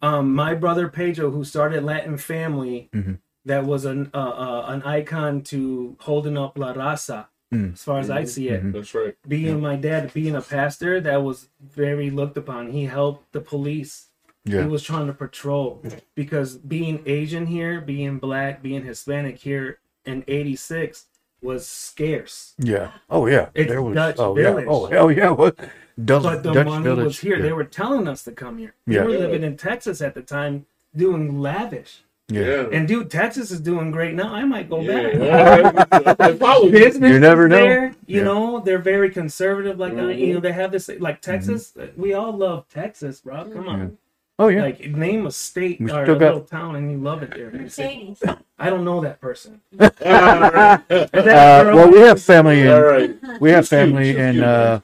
Um, my brother Pedro, who started Latin Family, Mhm. that was an uh, uh, an icon to holding up La Raza, Mm. as far as I see it. Mhm. That's right. Being my dad, being a pastor, that was very looked upon. He helped the police. Yeah. He was trying to patrol because being Asian here, being black, being Hispanic here in '86, was scarce. Yeah. Oh yeah. It's there was. Dutch oh Village. yeah. Oh hell yeah. What? Dutch, But the Dutch money Village. was here. Yeah. They were telling us to come here. Yeah. We were living in Texas at the time, doing lavish. yeah. Yeah. And dude, Texas is doing great now. I might go Yeah. back. You. Business You never know. there. You Yeah. Mm-hmm. know, they're very conservative. Like uh, Mhm. you know, they have this like Texas. We all love Texas, bro. Come on. Oh yeah. Like name a state We or a got- little town and you love it there. You say, Mercedes. I don't know that person. All right. Is that Uh, well, we have family All in right. we have family in uh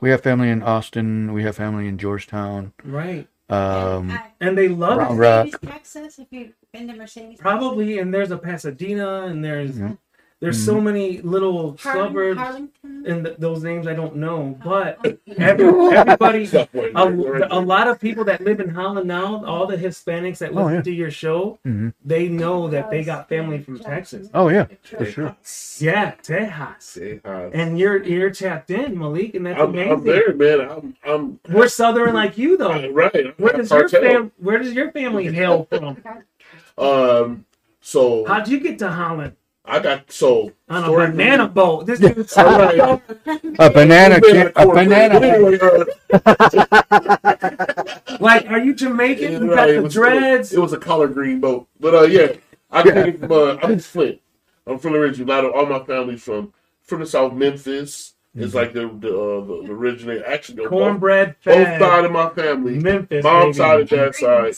we have family in Austin. We have family in Georgetown. right. Um, Uh, And they love Round. Rock. Mercedes, Texas. If you've been to Mercedes, Probably, and there's a Pasadena, and there's Yeah. There's so many little Harlan, suburbs, Harlington. and th- those names I don't know. Oh, But every, everybody, a, a lot of people that live in Holland now, all the Hispanics that Oh, listen yeah. to your show, mhm. they know that they got family from Texas. Oh yeah, for sure. Yeah, Tejas. Say. And you're you're tapped in, Malik, and that's I'm, amazing. I'm there, man. I'm, I'm We're southern like you though. I'm right. Where I'm does your fam Where does your family hail from? Um. So How'd you get to Holland I got so on a story- banana boat? This dude's All right. A banana, Been can, like a banana. Uh, like, are you Jamaican? You got right, it the was- dreads. It was a collard green boat, but uh, yeah, I came from. Uh, I'm Flint. I'm from the original. A lot of all my family's from from the South. Memphis It's like the the, uh, the, the original. Actually, no, both, Cornbread both fed. sides of my family, Memphis. mom's baby. side and dad's side,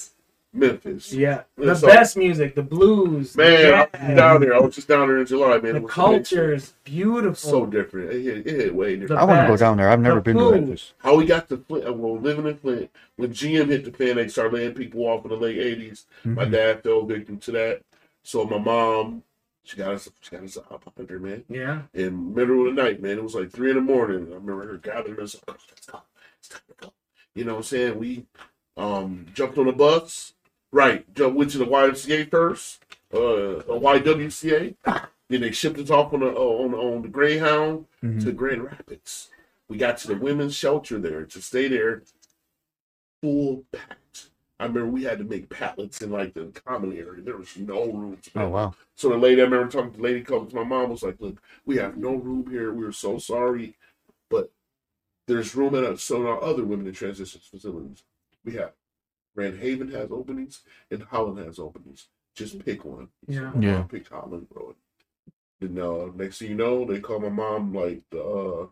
Memphis. Yeah, the so- best music, the blues, Man, I was jazz, down there. I was just down there in July, man. the It was culture's beautiful. so different. It hit, it hit way different. The I want to go down there. I've never The been to. Memphis. How we got to Flint, uh, well, living in Flint, when GM hit the fan, they started laying people off in the late 80s. My Mhm. dad fell victim to that. So my mom, she got us, she got us up under, man. yeah, In middle of the night, man. It was like three in the morning. I remember her gathering us, "Oh, let's go, it's time to go. You know what I'm saying? We um jumped on a bus, right? Went to the YMCA first, uh, a YWCA. then they shipped us off on the uh, on, on the Greyhound Mhm. to Grand Rapids. We got to the women's shelter there to stay there, full packed. I remember we had to make pallets in like the common area. There was no room. To Oh wow. So the lady, I remember talking to the lady, called to my mom, was like, "Look, we have no room here. We're so sorry, but there's room at some of our other women in transition facilities. We have Haven has openings and Holland has openings. Just pick one." Yeah. My Yeah. mom picked Holland, bro. And uh, next thing you know, they call my mom like the uh,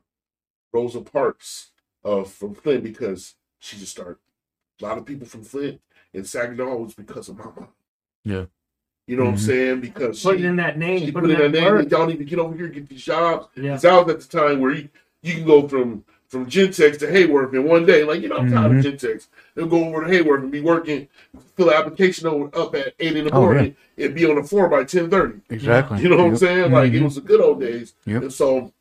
Rosa Parks uh, from Flint because she just started. A lot of people from Flint and Saginaw was because of my mom. Yeah. You know what I'm Mhm. saying? Because put it she, in that name. she put, put in in her that name. Y'all need to get over here, get these jobs. Yeah, Because I was at the time where you, you can go from from Gentex to Haworth in one day. Like, you know, I'm tired of Gentex. They'll go over to Haworth and be working, fill application over, up at 8 in the Oh, yeah. morning and be on the floor by 10.30. Exactly. You know what I'm Yep. saying? Like, it Mhm. was the good old days. Yep. And so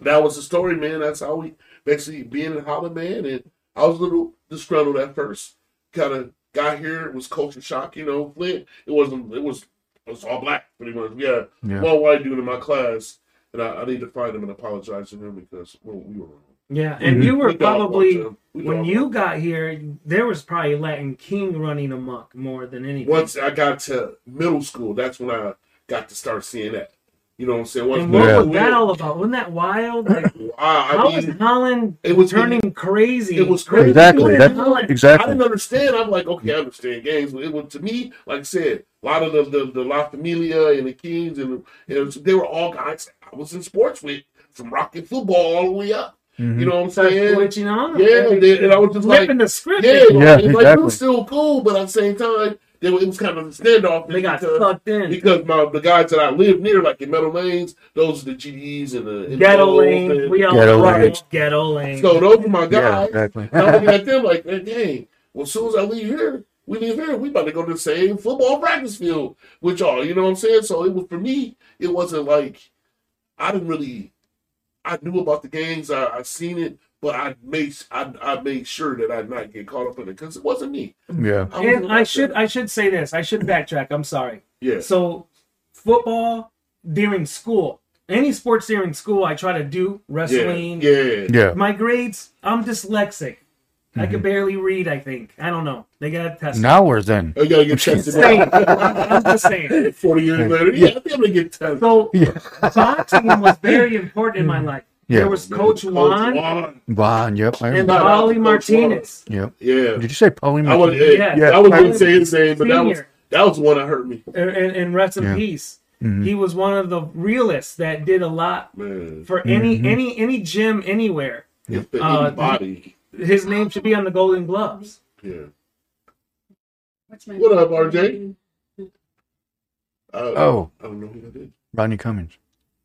that was the story, man. That's how we basically being in Holland, man. And I was a little disgruntled at first. Kind of got here, it was culture shock, you know. Flint, it wasn't, it was, it was all black pretty much. We had Yeah. one white dude in my class, and I, I need to find him and apologize to him because well, we were wrong. Yeah. And Mhm. you were We probably. We when you got here, there was probably Latin King running amok more than him. anything. once I got to middle school, that's when I got to start seeing that. You know what I'm saying? Once and what Yeah. was that all about? Wasn't that wild? Like, I, how I was mean, Holland it was turning crazy? It was crazy. Exactly. It That's was Holland. I didn't understand. I'm like, okay, I understand games, but it was to me, like I said, a lot of the the, the La Familia and the Kings and, and they were all guys I was in sports with, from rocking football all the way up. Mhm. You know what I'm Started saying? switching on. Yeah, and then- and I was just like, flipping the script. Yeah, Yeah, like, it's like it exactly. was still cool, but at the same time, they were, it was kind of a standoff. They got because, sucked in. because my the guys that I live near, like in Meadow Lanes, those are the GDs and the and the Ghetto O's lane. and- We all Ghetto love lanes. ghetto lane. So those are my Yeah, guys. exactly. I'm looking at them like, man, dang. Well, as soon as I leave here, we leave here. We about to go to the same football practice field with y'all. You know what I'm saying? So it was for me. It wasn't like I didn't really. I knew about the gangs. I, I seen it, but I made I, I made sure that I not get caught up in it because it wasn't me. yeah. I and I should that. I should say this. I should backtrack. I'm sorry. Yeah. So football during school, any sports during school, I try to do Yeah. wrestling. Yeah. Yeah. My grades, I'm dyslexic. I could barely read. I think I don't know. They got tested. Now or then? I gotta get tested. Saying. I'm just saying. Forty years later, yeah, I think I'm gonna get tested. So Yeah. boxing was very important in my life. Yeah. There was Coach Juan Juan. Vaughn, yep. I and remember. Bob. Polly Coach Martinez. Yep. Yeah, Did you say Paulie I was. Martinez? Yeah, Yeah. I was gonna say his name, but that was that was one that hurt me, And, and, and rest in Yeah. peace. Mhm. He was one of the realists that did a lot man. for any Mhm. any any gym anywhere. If the Uh, anybody, His name should be on the Golden Gloves. yeah. What's my What up, RJ? Uh, Oh, I don't know who that is. Rodney Cummings.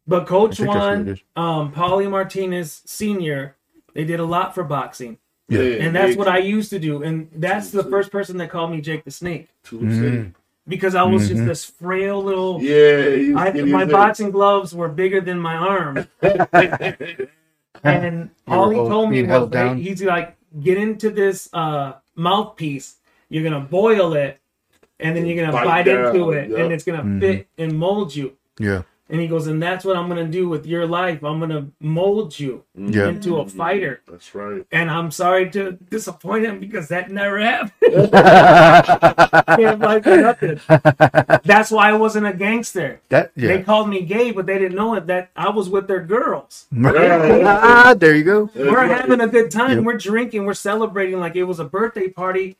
But Coach think that's who it Juan, is. um, Polly Martinez Senior, they did a lot for boxing, Yeah. and that's what I used to do. And that's the first person that called me Jake the Snake Tulip City. Mm. because I was just Mhm. this frail little. Yeah, I, my boxing gloves were bigger than my arm, and You all he told me being was held that down? he's like, get into this uh, mouthpiece. You're gonna boil it, and then you're gonna Bite bite, into it, yep. and it's gonna Mhm. fit and mold you. Yeah. And he goes, and that's what I'm gonna do with your life. I'm gonna mold you Yeah. into a fighter. That's right. And I'm sorry to disappoint him because that never happened. Can't fight for nothing. That's why I wasn't a gangster. that They called me gay, but they didn't know it that I was with their girls. ah, there you go. We're having a good time. Yep. We're drinking. We're celebrating like it was a birthday party.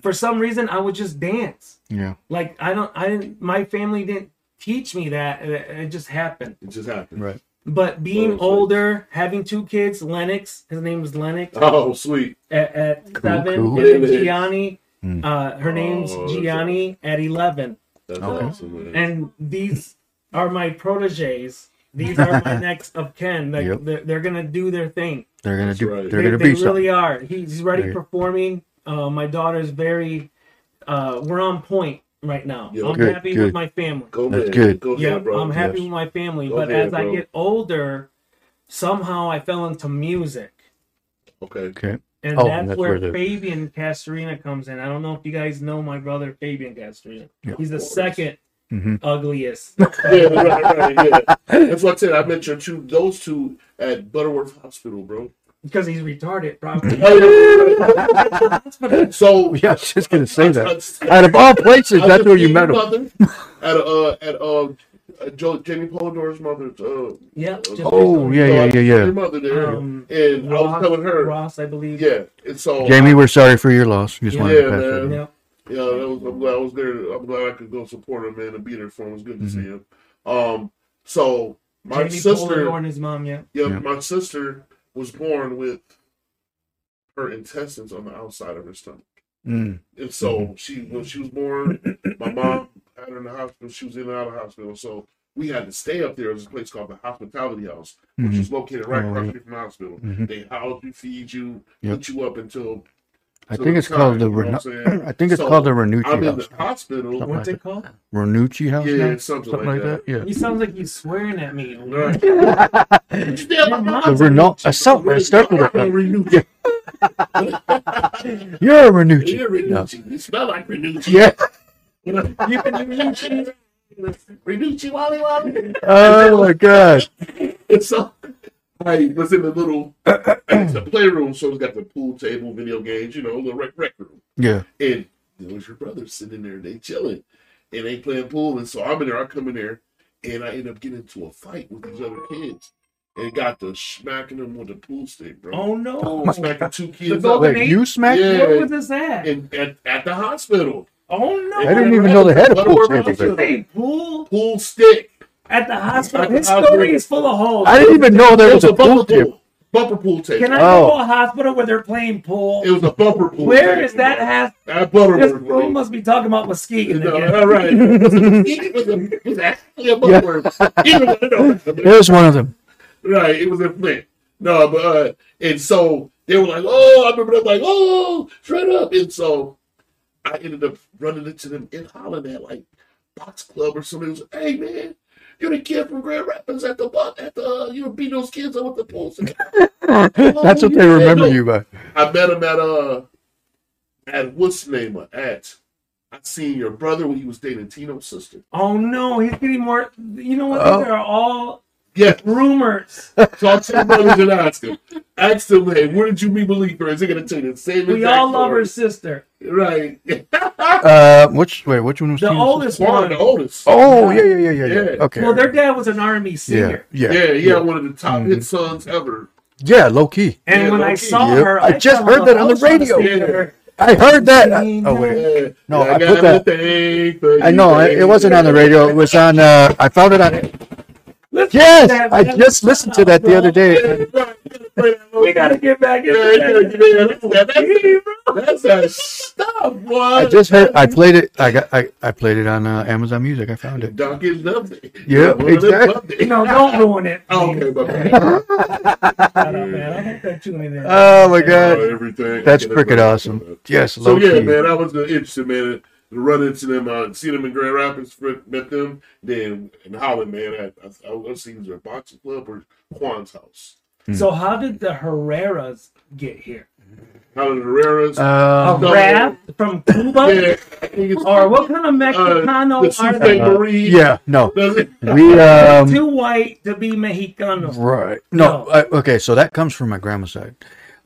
For some reason, I would just dance. Yeah. Like I don't, I didn't. My family didn't teach me that. It, it just happened. It just happened. Right. But being Well, sweet. older, having two kids, Lennox, his name was Lennox, Oh, sweet. at, at Cool, seven, cool. and then Gianni, Mm. uh, her name's Oh, that's Gianni at eleven. That's Okay. awesome. And these are my proteges. These are my next of kin. Like, Yep. they're, they're gonna do their thing. They're gonna That's do. right. They're they gonna they be really something. are. He's already They're- performing. Uh, my daughter's very. Uh, we're on point right now. Yeah. I'm Good, happy good. with my family. Go That's ahead. good. Go ahead, Yeah, bro. I'm happy Yes. with my family. Go but ahead, as I bro. get older, somehow I fell into music. Okay. Okay. And Oh, that's, that's where, where the- Fabian Castorena comes in. I don't know if you guys know my brother Fabian Castorena. Yeah. He's the Of course. second hmm ugliest. Yeah, right, right, yeah. That's what I said. I met your two, those two at Butterworth Hospital, bro. Because he's retarded, probably. so Yeah, I was just gonna say that. Out of all places, that's where you met him. mother At uh, at uh, uh, Joe, Jamie Polidor's mother. Uh, yeah. just Oh, yeah, yeah, yeah, yeah. Your mother there, Um, and I was telling her, Ross, I believe. yeah. And so Jamie, we're sorry for your loss. Just Yeah. wanted to Yeah, pass man. Yeah. Yeah, that was, I'm glad I was there. I'm glad I could go support him, man, and be there for him. It was good to Mhm. see him. Um, so my Jamie sister, Polidor and his mom, yeah. yeah, Yeah. my sister was born with her intestines on the outside of her stomach, Mm. and so Mm-hmm. she when she was born, my mom had her in the hospital. She was in and out of the hospital, so we had to stay up there. There's a place called the Hospitality House, which Mhm. is located right Oh, across yeah. street from the hospital. Mhm. They house you, feed you, Yep. put you up until. I think it's called the time, you know what Renu- I'm saying? I think it's called the Renucci I'm in house. the hospital. Something What's like it called? Renucci house. Yeah, now? something, something like that. Yeah. He sounds like he's swearing at me. Right. Your The mom's Renault. Uh, something. It with a Renucci. You're a Renucci. You're No. Renucci. You smell like Renucci. Yeah. You know, you've been Renucci. Renucci, Wally Wally. Oh my God. And so I was in the little it's a playroom, so it's got the pool table, video games, you know, the rec, rec room. Yeah. And there was your brother sitting there, and they chilling, and they playing pool. And so I'm in there, I come in there, and I end up getting into a fight with these other kids. And got to smacking them with a pool stick, bro. Oh no! Oh smacking two kids The Wait, you smacked? Yeah. Where was this at? in, at, at the hospital. Oh no! I didn't even know they had a pool Butterworth table there. Hospital. Hey, pool Pool stick. At the hospital. His story is full of holes. I didn't even know there It was a pool bumper table. pool. Bumper pool table. Can I Oh. go to a hospital where they're playing pool? It was a bumper pool. Where table, is that bro. has? At This Butterworth. room bro. must be talking about Muskegon No, again. all right. it was, a, it was actually a Butterworth. Either one, no. There's one of them. Right, it was a Flint. No, but uh, and so they were like, "Oh," I remember them like, "Oh, straight up," and so I ended up running into them in Holland at like Box Club or something. It was, "Hey man, you're the kid from Grand Rapids at the bu- at the uh, you were beating those kids up with the pulse." That's what they remember you by. I met him at uh at what's the name at I seen your brother when he was dating Tino's sister. Oh no, he's getting more. You know what? Oh. These are all Yeah. Rumors. Talk to your brothers and ask them. Ask them, hey, where did you meet Malik from? Is he gonna tell you the same We exact all love her sister. Right. Uh, which wait, which one was she? The oldest sister? One. the oldest. Oh yeah, yeah, yeah, yeah, yeah. Yeah. Okay. Well, their dad was an army yeah, senior. yeah, Yeah, he yeah. had one of the top Mhm. hit sons ever. Yeah, low key. And Yeah, when I low-key. saw Yep. her, I just heard that on the was trying to radio. stay. I heard that. I- oh wait, No, Yeah, I got put that- everything I know it, it wasn't on the radio. It was on. Uh, I found it on. Listen Yes, to that, I just listened to that the other day. We gotta get back in Yeah, yeah, that. yeah, that's, that's that stuff, boy. I just heard. I played it. I got. I, I played it on uh, Amazon Music. I found it. Donkey loved it. Yeah, One of them exactly. No, don't ruin it. Oh, okay, my bad. Shut up, man. I hope they're tuning in. Oh my god, everything. that's Yeah, freaking right. awesome. Yes, So yeah, key. man, I was interested, man, to run into them, uh, see them in Grand Rapids, met them, then in Holland, man, at I, I was see either a boxing club or Quan's house. So how did the Herreras get here? Holland Herrera's. A Um, No. rap from Cuba? yeah, I Or what kind of uh, Mexicano the are they? Marie. yeah, no, we um. Too white to be Mexicano. Right. No. No. I, okay. So that comes from my grandma's side.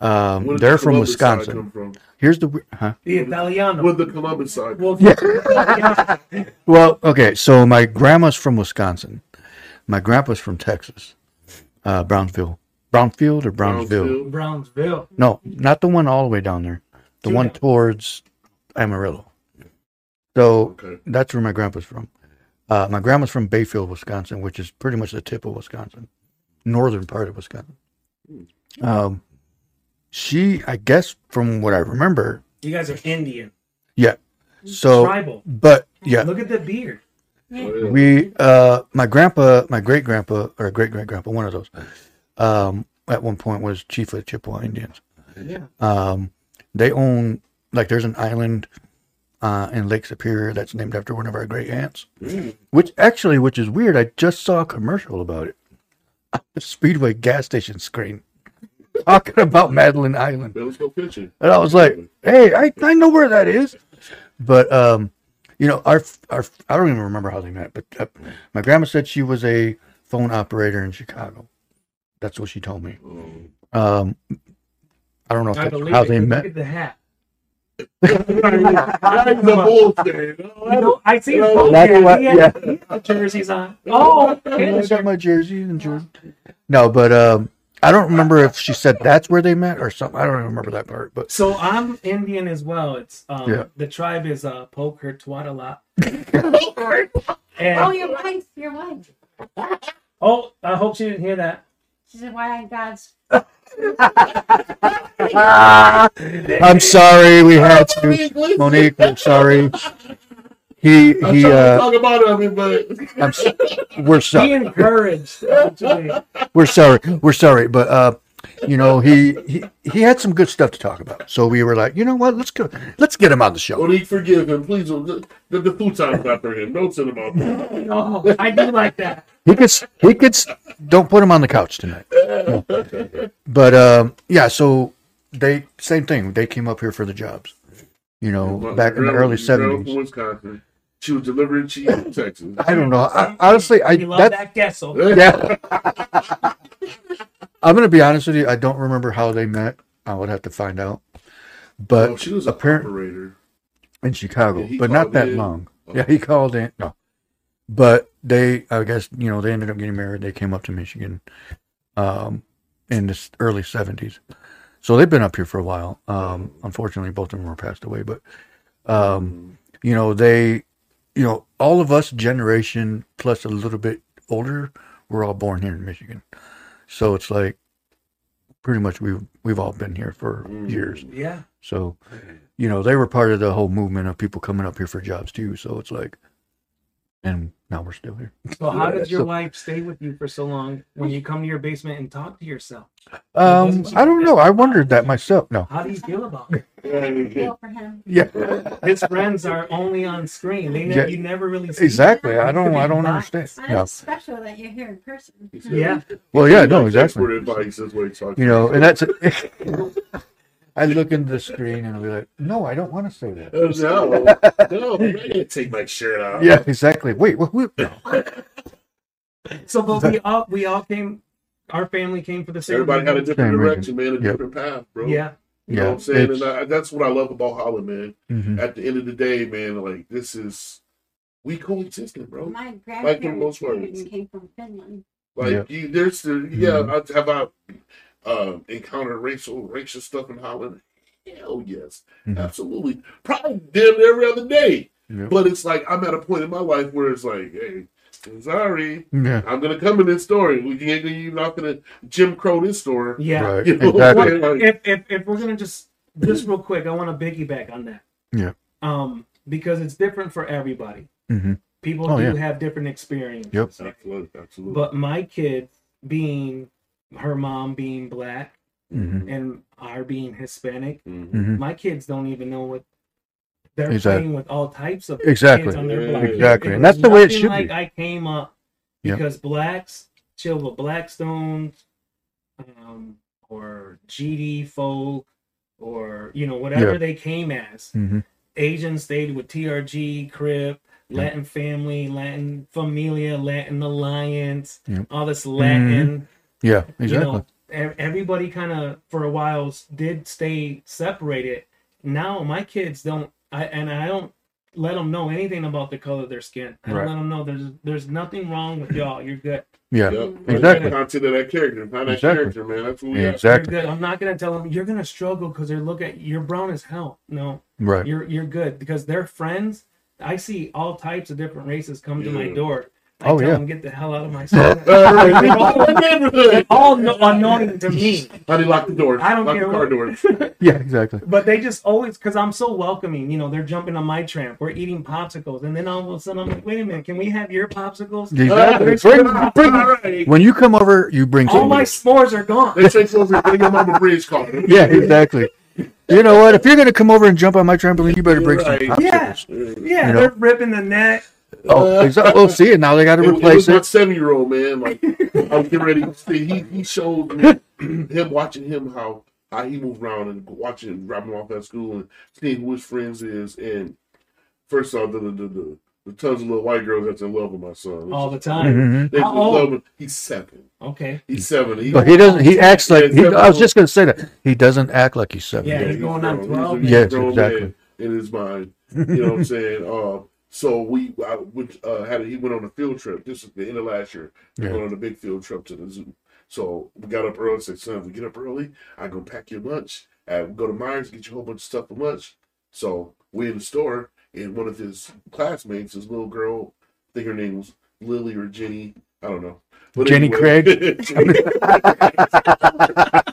Um, they're from Columbus side Wisconsin. come from? Here's the. we- Huh? The Italiano. Where the Columbus side? Well, Well, okay. So my grandma's from Wisconsin. My grandpa's from Texas, uh, Brownsville, Brownfield or Brownsville. Brownsville. Brownsville. No, not the one all the way down there. The one towards Amarillo. So Okay. that's where my grandpa's from. Uh, my grandma's from Bayfield, Wisconsin, which is pretty much the tip of Wisconsin, northern part of Wisconsin. Um, she, I guess, from what I remember, You guys are Indian. yeah. So, Tribal. but yeah, Look at the beard. Oh, we, uh, my grandpa, my great grandpa, or great great grandpa, one of those, um, at one point was chief of the Chippewa Indians. Yeah. Um, they own like there's an island uh, in Lake Superior that's named after one of our great aunts. Which actually, which is weird, I just saw a commercial about it. The Speedway gas station screen talking about Madeline Island, Let's go fishing. and I was like, "Hey, I, I know where that is," but um, you know, our our I don't even remember how they met, but uh, my grandma said she was a phone operator in Chicago. That's what she told me. Oh. Um, I don't know if I that's how it. they Look met. at the hat. That's the bullshit. I You know, I see his That's boat what- here. He yeah. has- he has jerseys on. Oh, Yeah, okay. I got my jersey and Jordan. No, but um, I don't remember if she said that's where they met or something. I don't even remember that part. But So I'm Indian as well. It's um Yeah. the tribe is uh Poker Twaddalot. Oh, And your wife, your wife. oh, I hope she didn't hear that. She said, "Why God's I'm sorry, we had to. Monique, I'm sorry. He I'm he. trying to Uh, talk about him, but I'm, s- we're Be sorry. encouraged. actually. We're sorry. We're sorry. But uh, you know, he he he had some good stuff to talk about. So we were like, you know what? Let's go. Let's get him on the show. Monique, forgive him, please. The, the, the food time's not for him. Don't send him out. there. Oh, I do like that. He could. s- He could. s- Don't put him on the couch tonight. But um, yeah. So they same thing. They came up here for the jobs. You know, back in the early my grandma seventies. From Wisconsin. She was delivering cheese in Texas. I don't know. I, honestly, I You love that's that queso. yeah. I'm gonna be honest with you. I don't remember how they met. I would have to find out. But Oh, she was a apparent operator. in Chicago, Yeah, but not that in. long. Oh. Yeah, he called in. No, but they, I guess, you know, they ended up getting married. They came up to Michigan, um, in the early '70s. So they've been up here for a while. Um, unfortunately, both of them were passed away. But, um, you know, they, you know, all of us generation plus a little bit older, we're all born here in Michigan. So it's like, pretty much we've we've all been here for Mm. years. Yeah. So, you know, they were part of the whole movement of people coming up here for jobs too. So it's like, and now we're still here. So how does your So- wife stay with you for so long when you come to your basement and talk to yourself? Um, I don't know. I wondered that myself. No. How do you feel about it? Feel for him?" Yeah. His friends are only on screen. They ne- Yeah. you never really see Exactly. I don't. I don't understand. I know Yeah. it's special that you're here in person. Yeah. Well, yeah. No. Exactly. expert advice. That's what he talks You know, and that's. I look into the screen and I'll be like, no, I don't want to say that. Uh, no, no, I can't take my shirt off. Yeah. Exactly. Wait. What? what? No. So, but we all we all came. Our family came for the same. Everybody had a different Same direction, man, a Yep. different path, bro. Yeah, You know what I'm saying? And I, that's what I love about Holland, man. Mhm. At the end of the day, man, like this is we coexisting, bro. My Like the grandparents most words. came from Finland. Like Yeah. you, there's the yeah. Mhm. I, have I uh, encountered racial racist stuff in Holland? Hell yes, Mhm. absolutely. Probably damn every other day. Yep. But it's like I'm at a point in my life where it's like, hey, sorry, Yeah. I'm gonna come in this store. and We ain't you're not gonna Jim Crow this store. yeah. Right. You know, Exactly. like- if, if if we're gonna just just real quick, I want to piggyback on that. Yeah. Um, because it's different for everybody. Mhm. People Oh, do yeah. have different experiences. Yep. Absolutely, absolutely. But my kids being her mom being black Mhm. and our being Hispanic, Mhm. Mhm. my kids don't even know what they're Exactly. playing with all types of Exactly. kids on their block. Exactly. And that's the way it should like be. I came up because blacks chill with Blackstones, um, or GD folk, or you know whatever Yeah. they came as. Mhm. Asians stayed with TRG, Crip, Latin Family, Latin Familia, Latin Alliance, all this Latin. Yeah. You Exactly. know, e- everybody kind of for a while did stay separated. Now my kids don't, I and I don't let them know anything about the color of their skin. I don't Right. let them know there's there's nothing wrong with y'all. You're good. yeah. Yep. Exactly. Content of that character, find that Exactly. character, man. That's what we Yeah, exactly. You're good. I'm not gonna tell them you're gonna struggle because they're look at you're brown as hell. No, Right. you're you're good because they're friends. I see all types of different races come to my door. I Oh, tell yeah. them get the hell out of my store. They're all- neighborhood. all no- annoying to me. Honey, lock the doors. I don't lock care the car what- doors. Yeah. Exactly. But they just always, because I'm so welcoming, you know, they're jumping on my tramp. We're eating popsicles. And then all of a sudden, I'm like, wait a minute, can we have your popsicles? Exactly. Uh, Bring, bring, all right. when you come over, you bring All my some. s'mores are gone. They take over and bring them on the bridge car. Yeah. Exactly. You know what? If you're gonna come over and jump on my trampoline, you better bring some Right. popsicles. Yeah, You know? they're ripping the net. Oh, exactly. Well, see it now. They got to It, it replace was my it. seven year old man. Like I was getting ready. to see, He he showed me him watching him how how he moved around and watching him dropping him off at school and seeing who his friends is. And first off, the the, the, the, the tons of little white girls that's in love with my son. All the time. Mhm. They How old? love him. He's seven. Okay. He's seven. He, But he doesn't. He acts like. He, I was just gonna say that he doesn't act like he's seven. Yeah, yet. he's going on 12. He's a- he's Yes, exactly. In his mind, you know what I'm saying. Uh, so we I went, uh, had a, he went on a field trip. This is the end of last year. We Yeah. went on a big field trip to the zoo. So we got up early. Said, "Son, if we get up early, I go pack your lunch. Uh, we go to Meijers, get you a whole bunch of stuff for lunch." So we in the store, and one of his classmates, his little girl, I think her name was Lily or Jenny. I don't know. But Jenny anyway-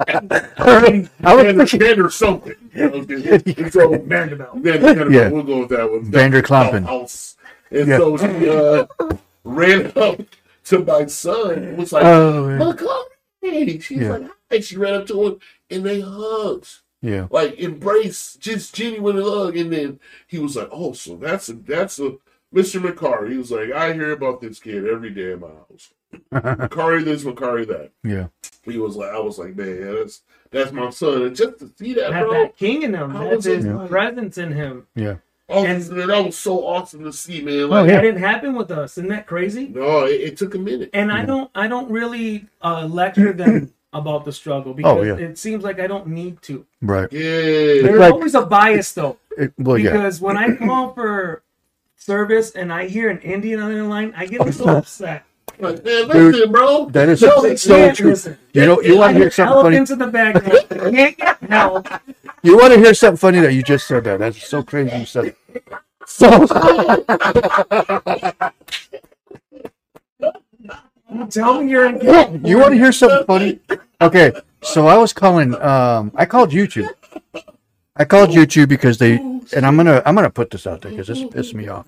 I was Vander, thinking Vander something. You know, and so Vanderbilt. Vander, Vander, Yeah. we'll go with that one. Vander Klampen. And Yeah. so she uh, ran up to my son and was like, Oh. McCartney. She's Yeah. like, hi. She ran up to him and they hugged. yeah. Like embrace, just genuine hug. And then he was like, Oh, so that's a that's a Mr. McCarty. He was like, I hear about this kid every day in my house. Macari this, Macari that. Yeah. He was like, I was like, man, that's that's my son. And just to see that, Have bro, that king in him. I That's was his just like- presence in him. Yeah. oh, and- man, that was so awesome to see, man. Oh, Like, yeah. That didn't happen with us. Isn't that crazy? no, it, it took a minute. And I don't I don't really uh, lecture them about the struggle because Oh, yeah. it seems like I don't need to. Right. Yeah, There's like- always a bias though. It, well, yeah. Because when I call for service and I hear an Indian on the line, I get so upset. Like, man, Dude, listen, bro. That is No, so, they so true. listen. You know, you want to hear something funny? Elephants in the background. Can't get help. You want to hear something funny that you just said that? That's so crazy you said it. So, Tell me you're in. you want to hear something funny? Okay, so I was calling. Um, I called YouTube. I called YouTube because they, and I'm gonna, I'm gonna put this out there because this pissed me off.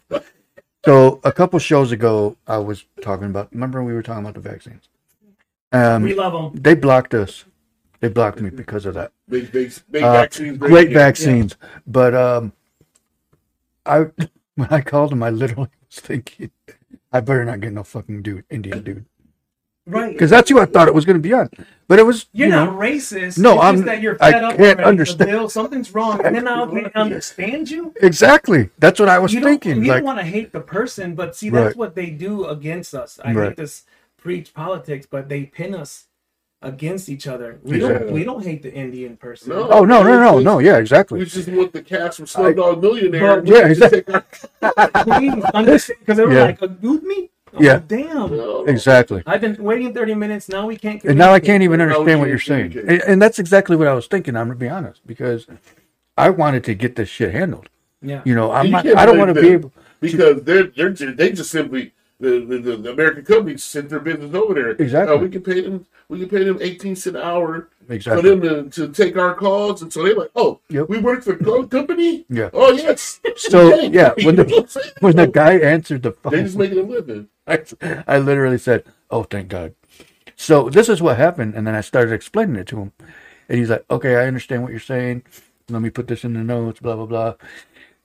So a couple shows ago, I was talking about. Remember we were talking about the vaccines. Um, We love them. they blocked us. They blocked me because of that. Big, big, big Uh, vaccines. great yeah. vaccines. But um, I when I called him, I literally was thinking, I better not get no fucking dude, Indian dude, Right. because that's who I thought it was going to be on. But it was, You're you not know, racist. No, it's I'm- Just that you're I fed up can't already. understand. Bill, something's wrong, and then I can't understand you. exactly. That's what I was you don't, thinking. you Like, don't want to hate the person, but see, that's Right. what they do against us. I Right. hate this preach politics, but they pin us against each other. We Exactly. don't we don't hate the Indian person. No. Oh no no no no yeah exactly. We just want the cast from Slumdog Millionaire. But- Yeah, exactly. take our- Please understand because they were Yeah. like, "Agreed me." Oh, Yeah. damn. No. Exactly. I've been waiting 30 minutes. Now we can't. And now I can't even oh, understand what you you're saying. And, and that's exactly what I was thinking. I'm gonna be honest because I wanted to get this shit handled. Yeah. You know, I'm You not. I don't want to be able. because they're they're ju- they just simply the, the, the, American companies sent their business over there. Exactly. Uh, we can pay them. We can pay them eighteen cent an hour Exactly. for them to, to take our calls, and so they're like, "Oh, Yep. we work for the company. Yeah. Oh yes. So yeah, when You know what the when the guy answered the phone, they just making a living. I, I literally said, "Oh, thank God." So this is what happened, and then I started explaining it to him, and he's like, "Okay, I understand what you're saying. Let me put this in the notes." Blah blah blah.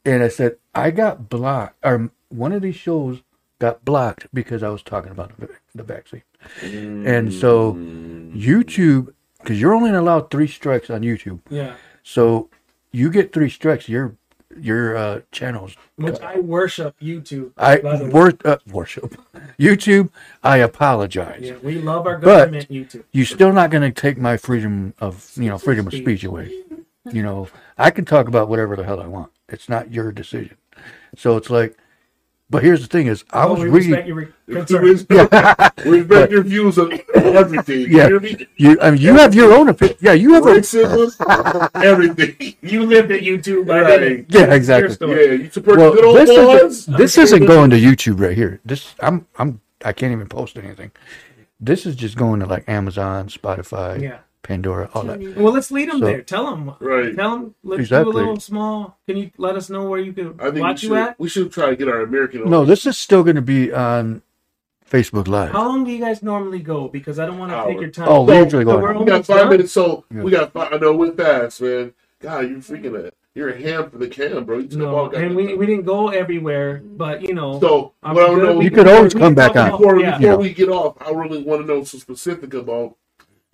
And I said, "I got blocked, or one of these shows got blocked because I was talking about the, vaccine." And so YouTube, because you're only allowed three strikes on YouTube, Yeah. so you get three strikes, your your uh, channels. Which I worship YouTube. I by the way. wor- uh, worship YouTube. I apologize. Yeah, we love our But- government YouTube. You're still not going to take my freedom of you know freedom of speech away. You know, I can talk about whatever the hell I want. It's not your decision. So it's like, but here's the thing: is I Oh, was we reading. respect your re- We concern. respect, we respect your views on everything. You Yeah. hear me? You, I mean, you have your own opinion. Yeah, you have a. Racism, everything. You lived at YouTube. I Right. Yeah, exactly. Yeah, you support Well, good old this boys. isn't, this isn't going to YouTube right here. This I'm I'm I can't even post anything. This is just going to like Amazon, Spotify, Yeah. Pandora, all that. Well, let's lead them So- there. Tell them. Right. Tell them. Let's Exactly. do a little small. Can you let us know where you can I think we watch should, you at? we should try to get our American. No, this is still going to be on Facebook Live. How long do you guys normally go? Because I don't want to take your time. Oh, we So- usually so go. we're on- got five done? minutes, so Yeah. we got five. I know we're fast, man. God, you're freaking a you're a ham for the cam, bro. You just no, all and we, we didn't go everywhere, but you know. So I'm what I don't know You can- could always come back on. before yeah. before Yeah. we get off, I really want to know some specific about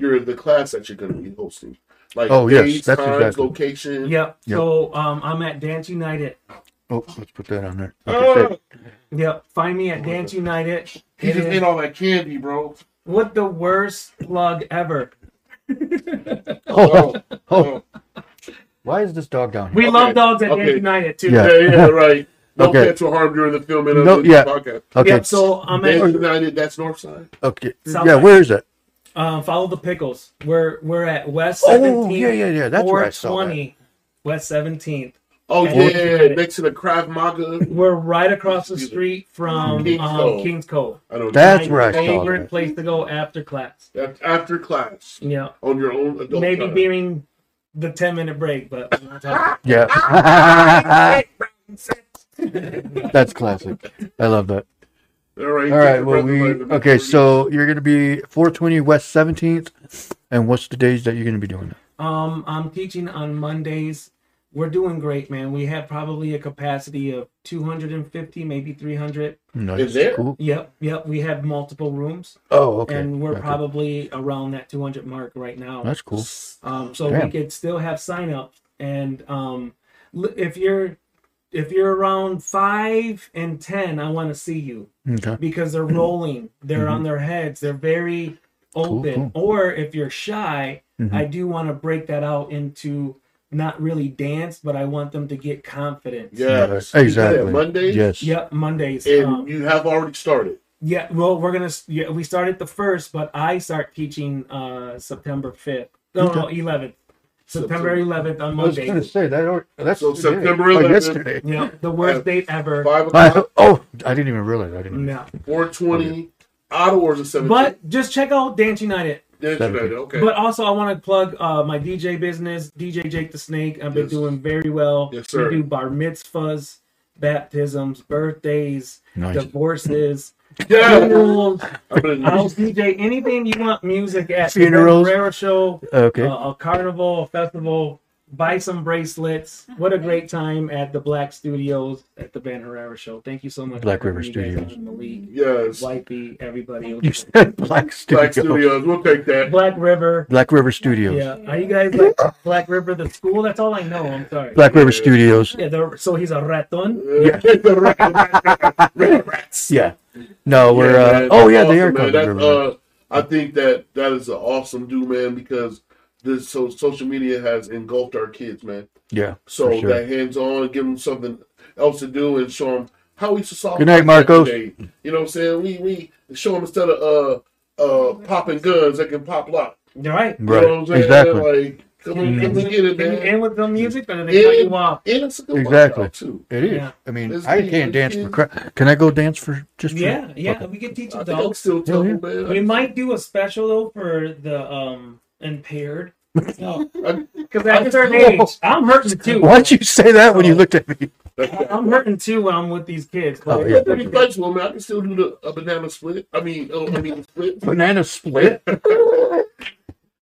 your the class that you're going to be hosting. Like Oh, yes, dates, that's times, exactly. location. Yep. Yep. So um, I'm at Dance United. Oh, let's put that on there. Like Ah, Yep. Find me at Dance United. he It just is- ate all that candy, bro. What the worst plug ever. oh, oh, Oh, why is this dog down here? We Okay, love dogs at okay. Dance United too. Yeah. yeah, yeah, right. No Okay. pets were harmed during the filming of No, the yeah. podcast. Okay, Yep. So I'm Dance at United, that's Northside. okay. South Yeah, Side. where is it? Um, follow the pickles. We're we're at West Oh, 17th. yeah, yeah, yeah. That's where I saw that. 420 West 17th. Oh And- yeah, next to the Krav Maga. We're right across the street from Kings um, Cove. Kings Cove. I don't That's My where I saw favorite that. place to go after class. After class, Yeah, on your own adult maybe time. during the 10 minute break, but we're not talking- Yeah. That's classic. I love that. All right. All take right. your Well, we away from the okay. So you're gonna be 420 West 17th, and what's the days that you're gonna be doing it? Um, I'm teaching on Mondays. We're doing great, man. We have probably a capacity of 250, maybe 300. Nice. Is there? Cool. Yep, yep. We have multiple rooms, Oh, okay. and we're Okay. probably around that 200 mark right now. That's cool. Um, so Damn. we could still have sign up, and um, if you're if you're around five and ten, I want to see you Okay. because they're rolling, they're on their heads, they're very open. Mm-hmm. cool. Or if you're shy, Mhm. I do want to break that out into not really dance, but I want them to get confidence. Yes. Right. You said Exactly. Mondays. Yes. Yep, Mondays. And Um, you have already started. yeah, well, we're gonna. Yeah, we started the first, but I start teaching uh September fifth. No, no, eleventh. September September. eleventh on Monday. I was Monday. gonna say that. or- That's So today. September Oh, 11th. yesterday. Yeah, the worst date ever. Five I, o'clock. oh, I didn't even realize. I didn't. Yeah, Four twenty. Ottawa's a seventeen. but just check out Dance United. Dance Seventeen. United, Okay. But also, I want to plug uh, my DJ business, DJ Jake the Snake. I've been Yes. doing very well. Yes, sir. We do bar mitzvahs, baptisms, birthdays, Nice. divorces, yeah. Funerals. I'm gonna- I'll DJ anything you want music at. Funerals. Rare show, Okay. uh, a carnival, a festival, buy some bracelets. What a great time at the Black Studios at the Ben Herrera show. Thank you so much. Black River having me guys Studios. on, Malik, Yes. Wifey, everybody. You said Black Studio. Black Studios. We'll take that. Black River. Black River Studios. Yeah. Are you guys like Black River, the school? That's all I know. I'm sorry. Black River Studios. Yeah, the, so he's a raton. Yeah. the rat, rat, rats. Yeah. No, we're. Yeah, uh, oh that's yeah, they are awesome, called man. Black That, River. uh, I think that that is an awesome do, man, because this so social media has engulfed our kids, man. yeah. So for sure. that hands on, and give them something else to do, and show them how we used solve. Good night, Marcos. today. You know what I'm saying? We we show them instead of uh uh popping guns, they can pop lock. You're right. You Right. know what I'm saying? Exactly. Like, come on, come get it, man. end with some music or they cut Yeah. you off? And it's a good Exactly. too. It is. Yeah. I mean, Let's I can't let's dance for crap. Can I go dance for just? For, Yeah, yeah. Okay. We can teach I think I'm adults. still Hell tough, man. We might do a special though for the um impaired. No, Because I- at a certain age, I'm hurting too. Why'd you say that when you looked at me? I'm hurting too when I'm with these kids. Oh, Yeah, yeah. pretty flexible, man. I can still do the a banana split. I mean, oh, I mean split. Banana split.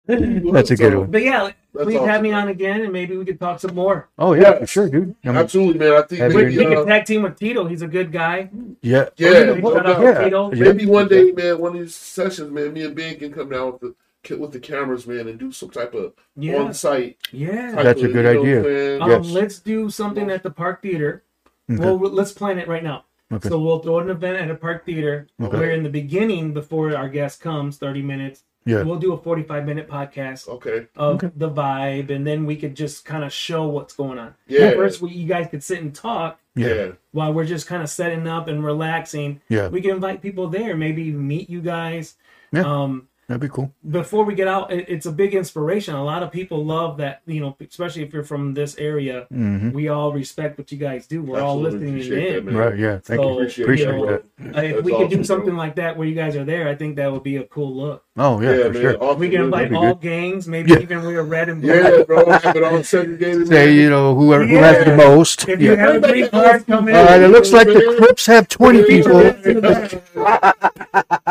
That's a good one. But yeah, That's please have me on again, and maybe we could talk some more. Oh yeah, for sure, dude. I mean, Absolutely, man. I think Have We, you- maybe, we could uh, tag team with Tito. He's a good guy. yeah. yeah, Oh, Shout out yeah. Tito. Yeah. maybe one day, man, one of these sessions, man, me and Ben can come down with the with the cameras, man, and do some type of Yeah, on site. yeah. That's a good idea. Um, Yes. Let's do something at the Park Theater. Okay. Well, let's plan it right now. Okay. So we'll throw an event at a Park Theater Okay. where in the beginning, before our guest comes, 30 minutes, Yeah. we'll do a 45 minute podcast Okay. of Okay. the vibe, and then we could just kind of show what's going on. Yeah. First, we, you guys could sit and talk Yeah. Yeah. while we're just kind of setting up and relaxing. Yeah. We can invite people there, maybe meet you guys. Yeah. Um, That'd be cool. before we get out, it, it's a big inspiration. A lot of people love that, you know, especially if you're from this area. hmm We all respect what you guys do. We're all Absolutely listening appreciate in. man. Right. Yeah. Thank So, you. Appreciate Appreciate you know, that. Uh, if That's we could do something bro. like that where you guys are there, I think that would be a cool look. Oh yeah, Yeah, for man. sure. Awesome, We can invite all good. gangs, maybe Yeah. even wear red and blue. Yeah, bro. Have it all segregated. Say man. you know whoever who has the most. If you have a green card, come in. All right. Uh, it looks like the Crips have twenty people.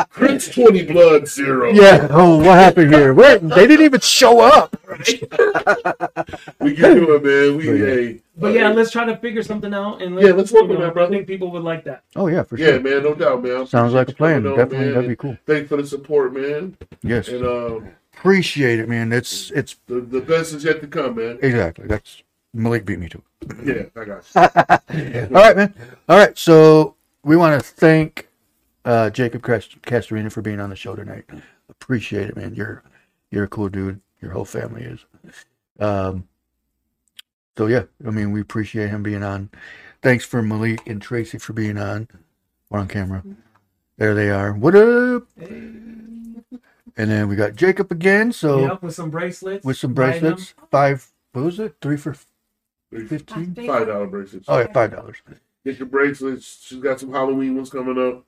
Crips twenty blood zero. Yeah. Oh, what happened here? Where they didn't even show up. We can do it, man. We But yeah. hey. But yeah, let's try to figure something out. And Yeah, let's work you on that, brother. I think people would like that. Oh yeah, for sure. yeah, sure. man. No doubt, man. I Sounds like a plan. on, Definitely, man, that'd be and cool. Thanks for the support, man. Yes. And um, Appreciate it, man. It's it's the the best is yet to come, man. exactly. That's Malik beat me to Yeah, I got you. All right, man. All right. So we want to thank uh, Jacob Cast- Castorena for being on the show tonight. Appreciate it, man. You're you're a cool dude. Your whole family is. Um. So yeah, I mean, we appreciate him being on. Thanks for Malik and Tracy for being on. We're on camera. There they are. What up? And then we got Jacob again. So Yep, with some bracelets. with some bracelets, five. What was it? Three for Three- fifteen. Five dollar bracelets. Oh yeah, five dollars. Get your bracelets. She's got some Halloween ones coming up.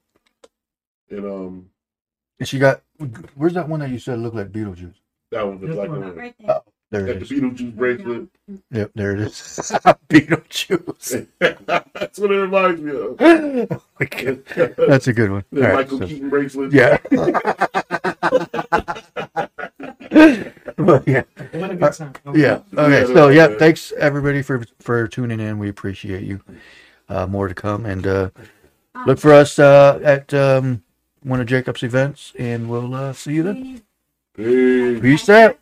And um, And she got. Where's that one that you said looked like Beetlejuice? That was the This black one. one. Right there. There Got it the is. Beetlejuice bracelet. Yep, there it is. Beetlejuice. That's what it reminds me of. Oh my God. That's a good one. The All right, Michael so- Keaton bracelet. yeah. but yeah, What a good time. yeah. Okay, so yeah, yeah. thanks everybody for for tuning in. We appreciate you. Uh, more to come, and uh, look for us uh, at um, one of Jacob's events, and we'll uh, see you then. Peace. Peace out.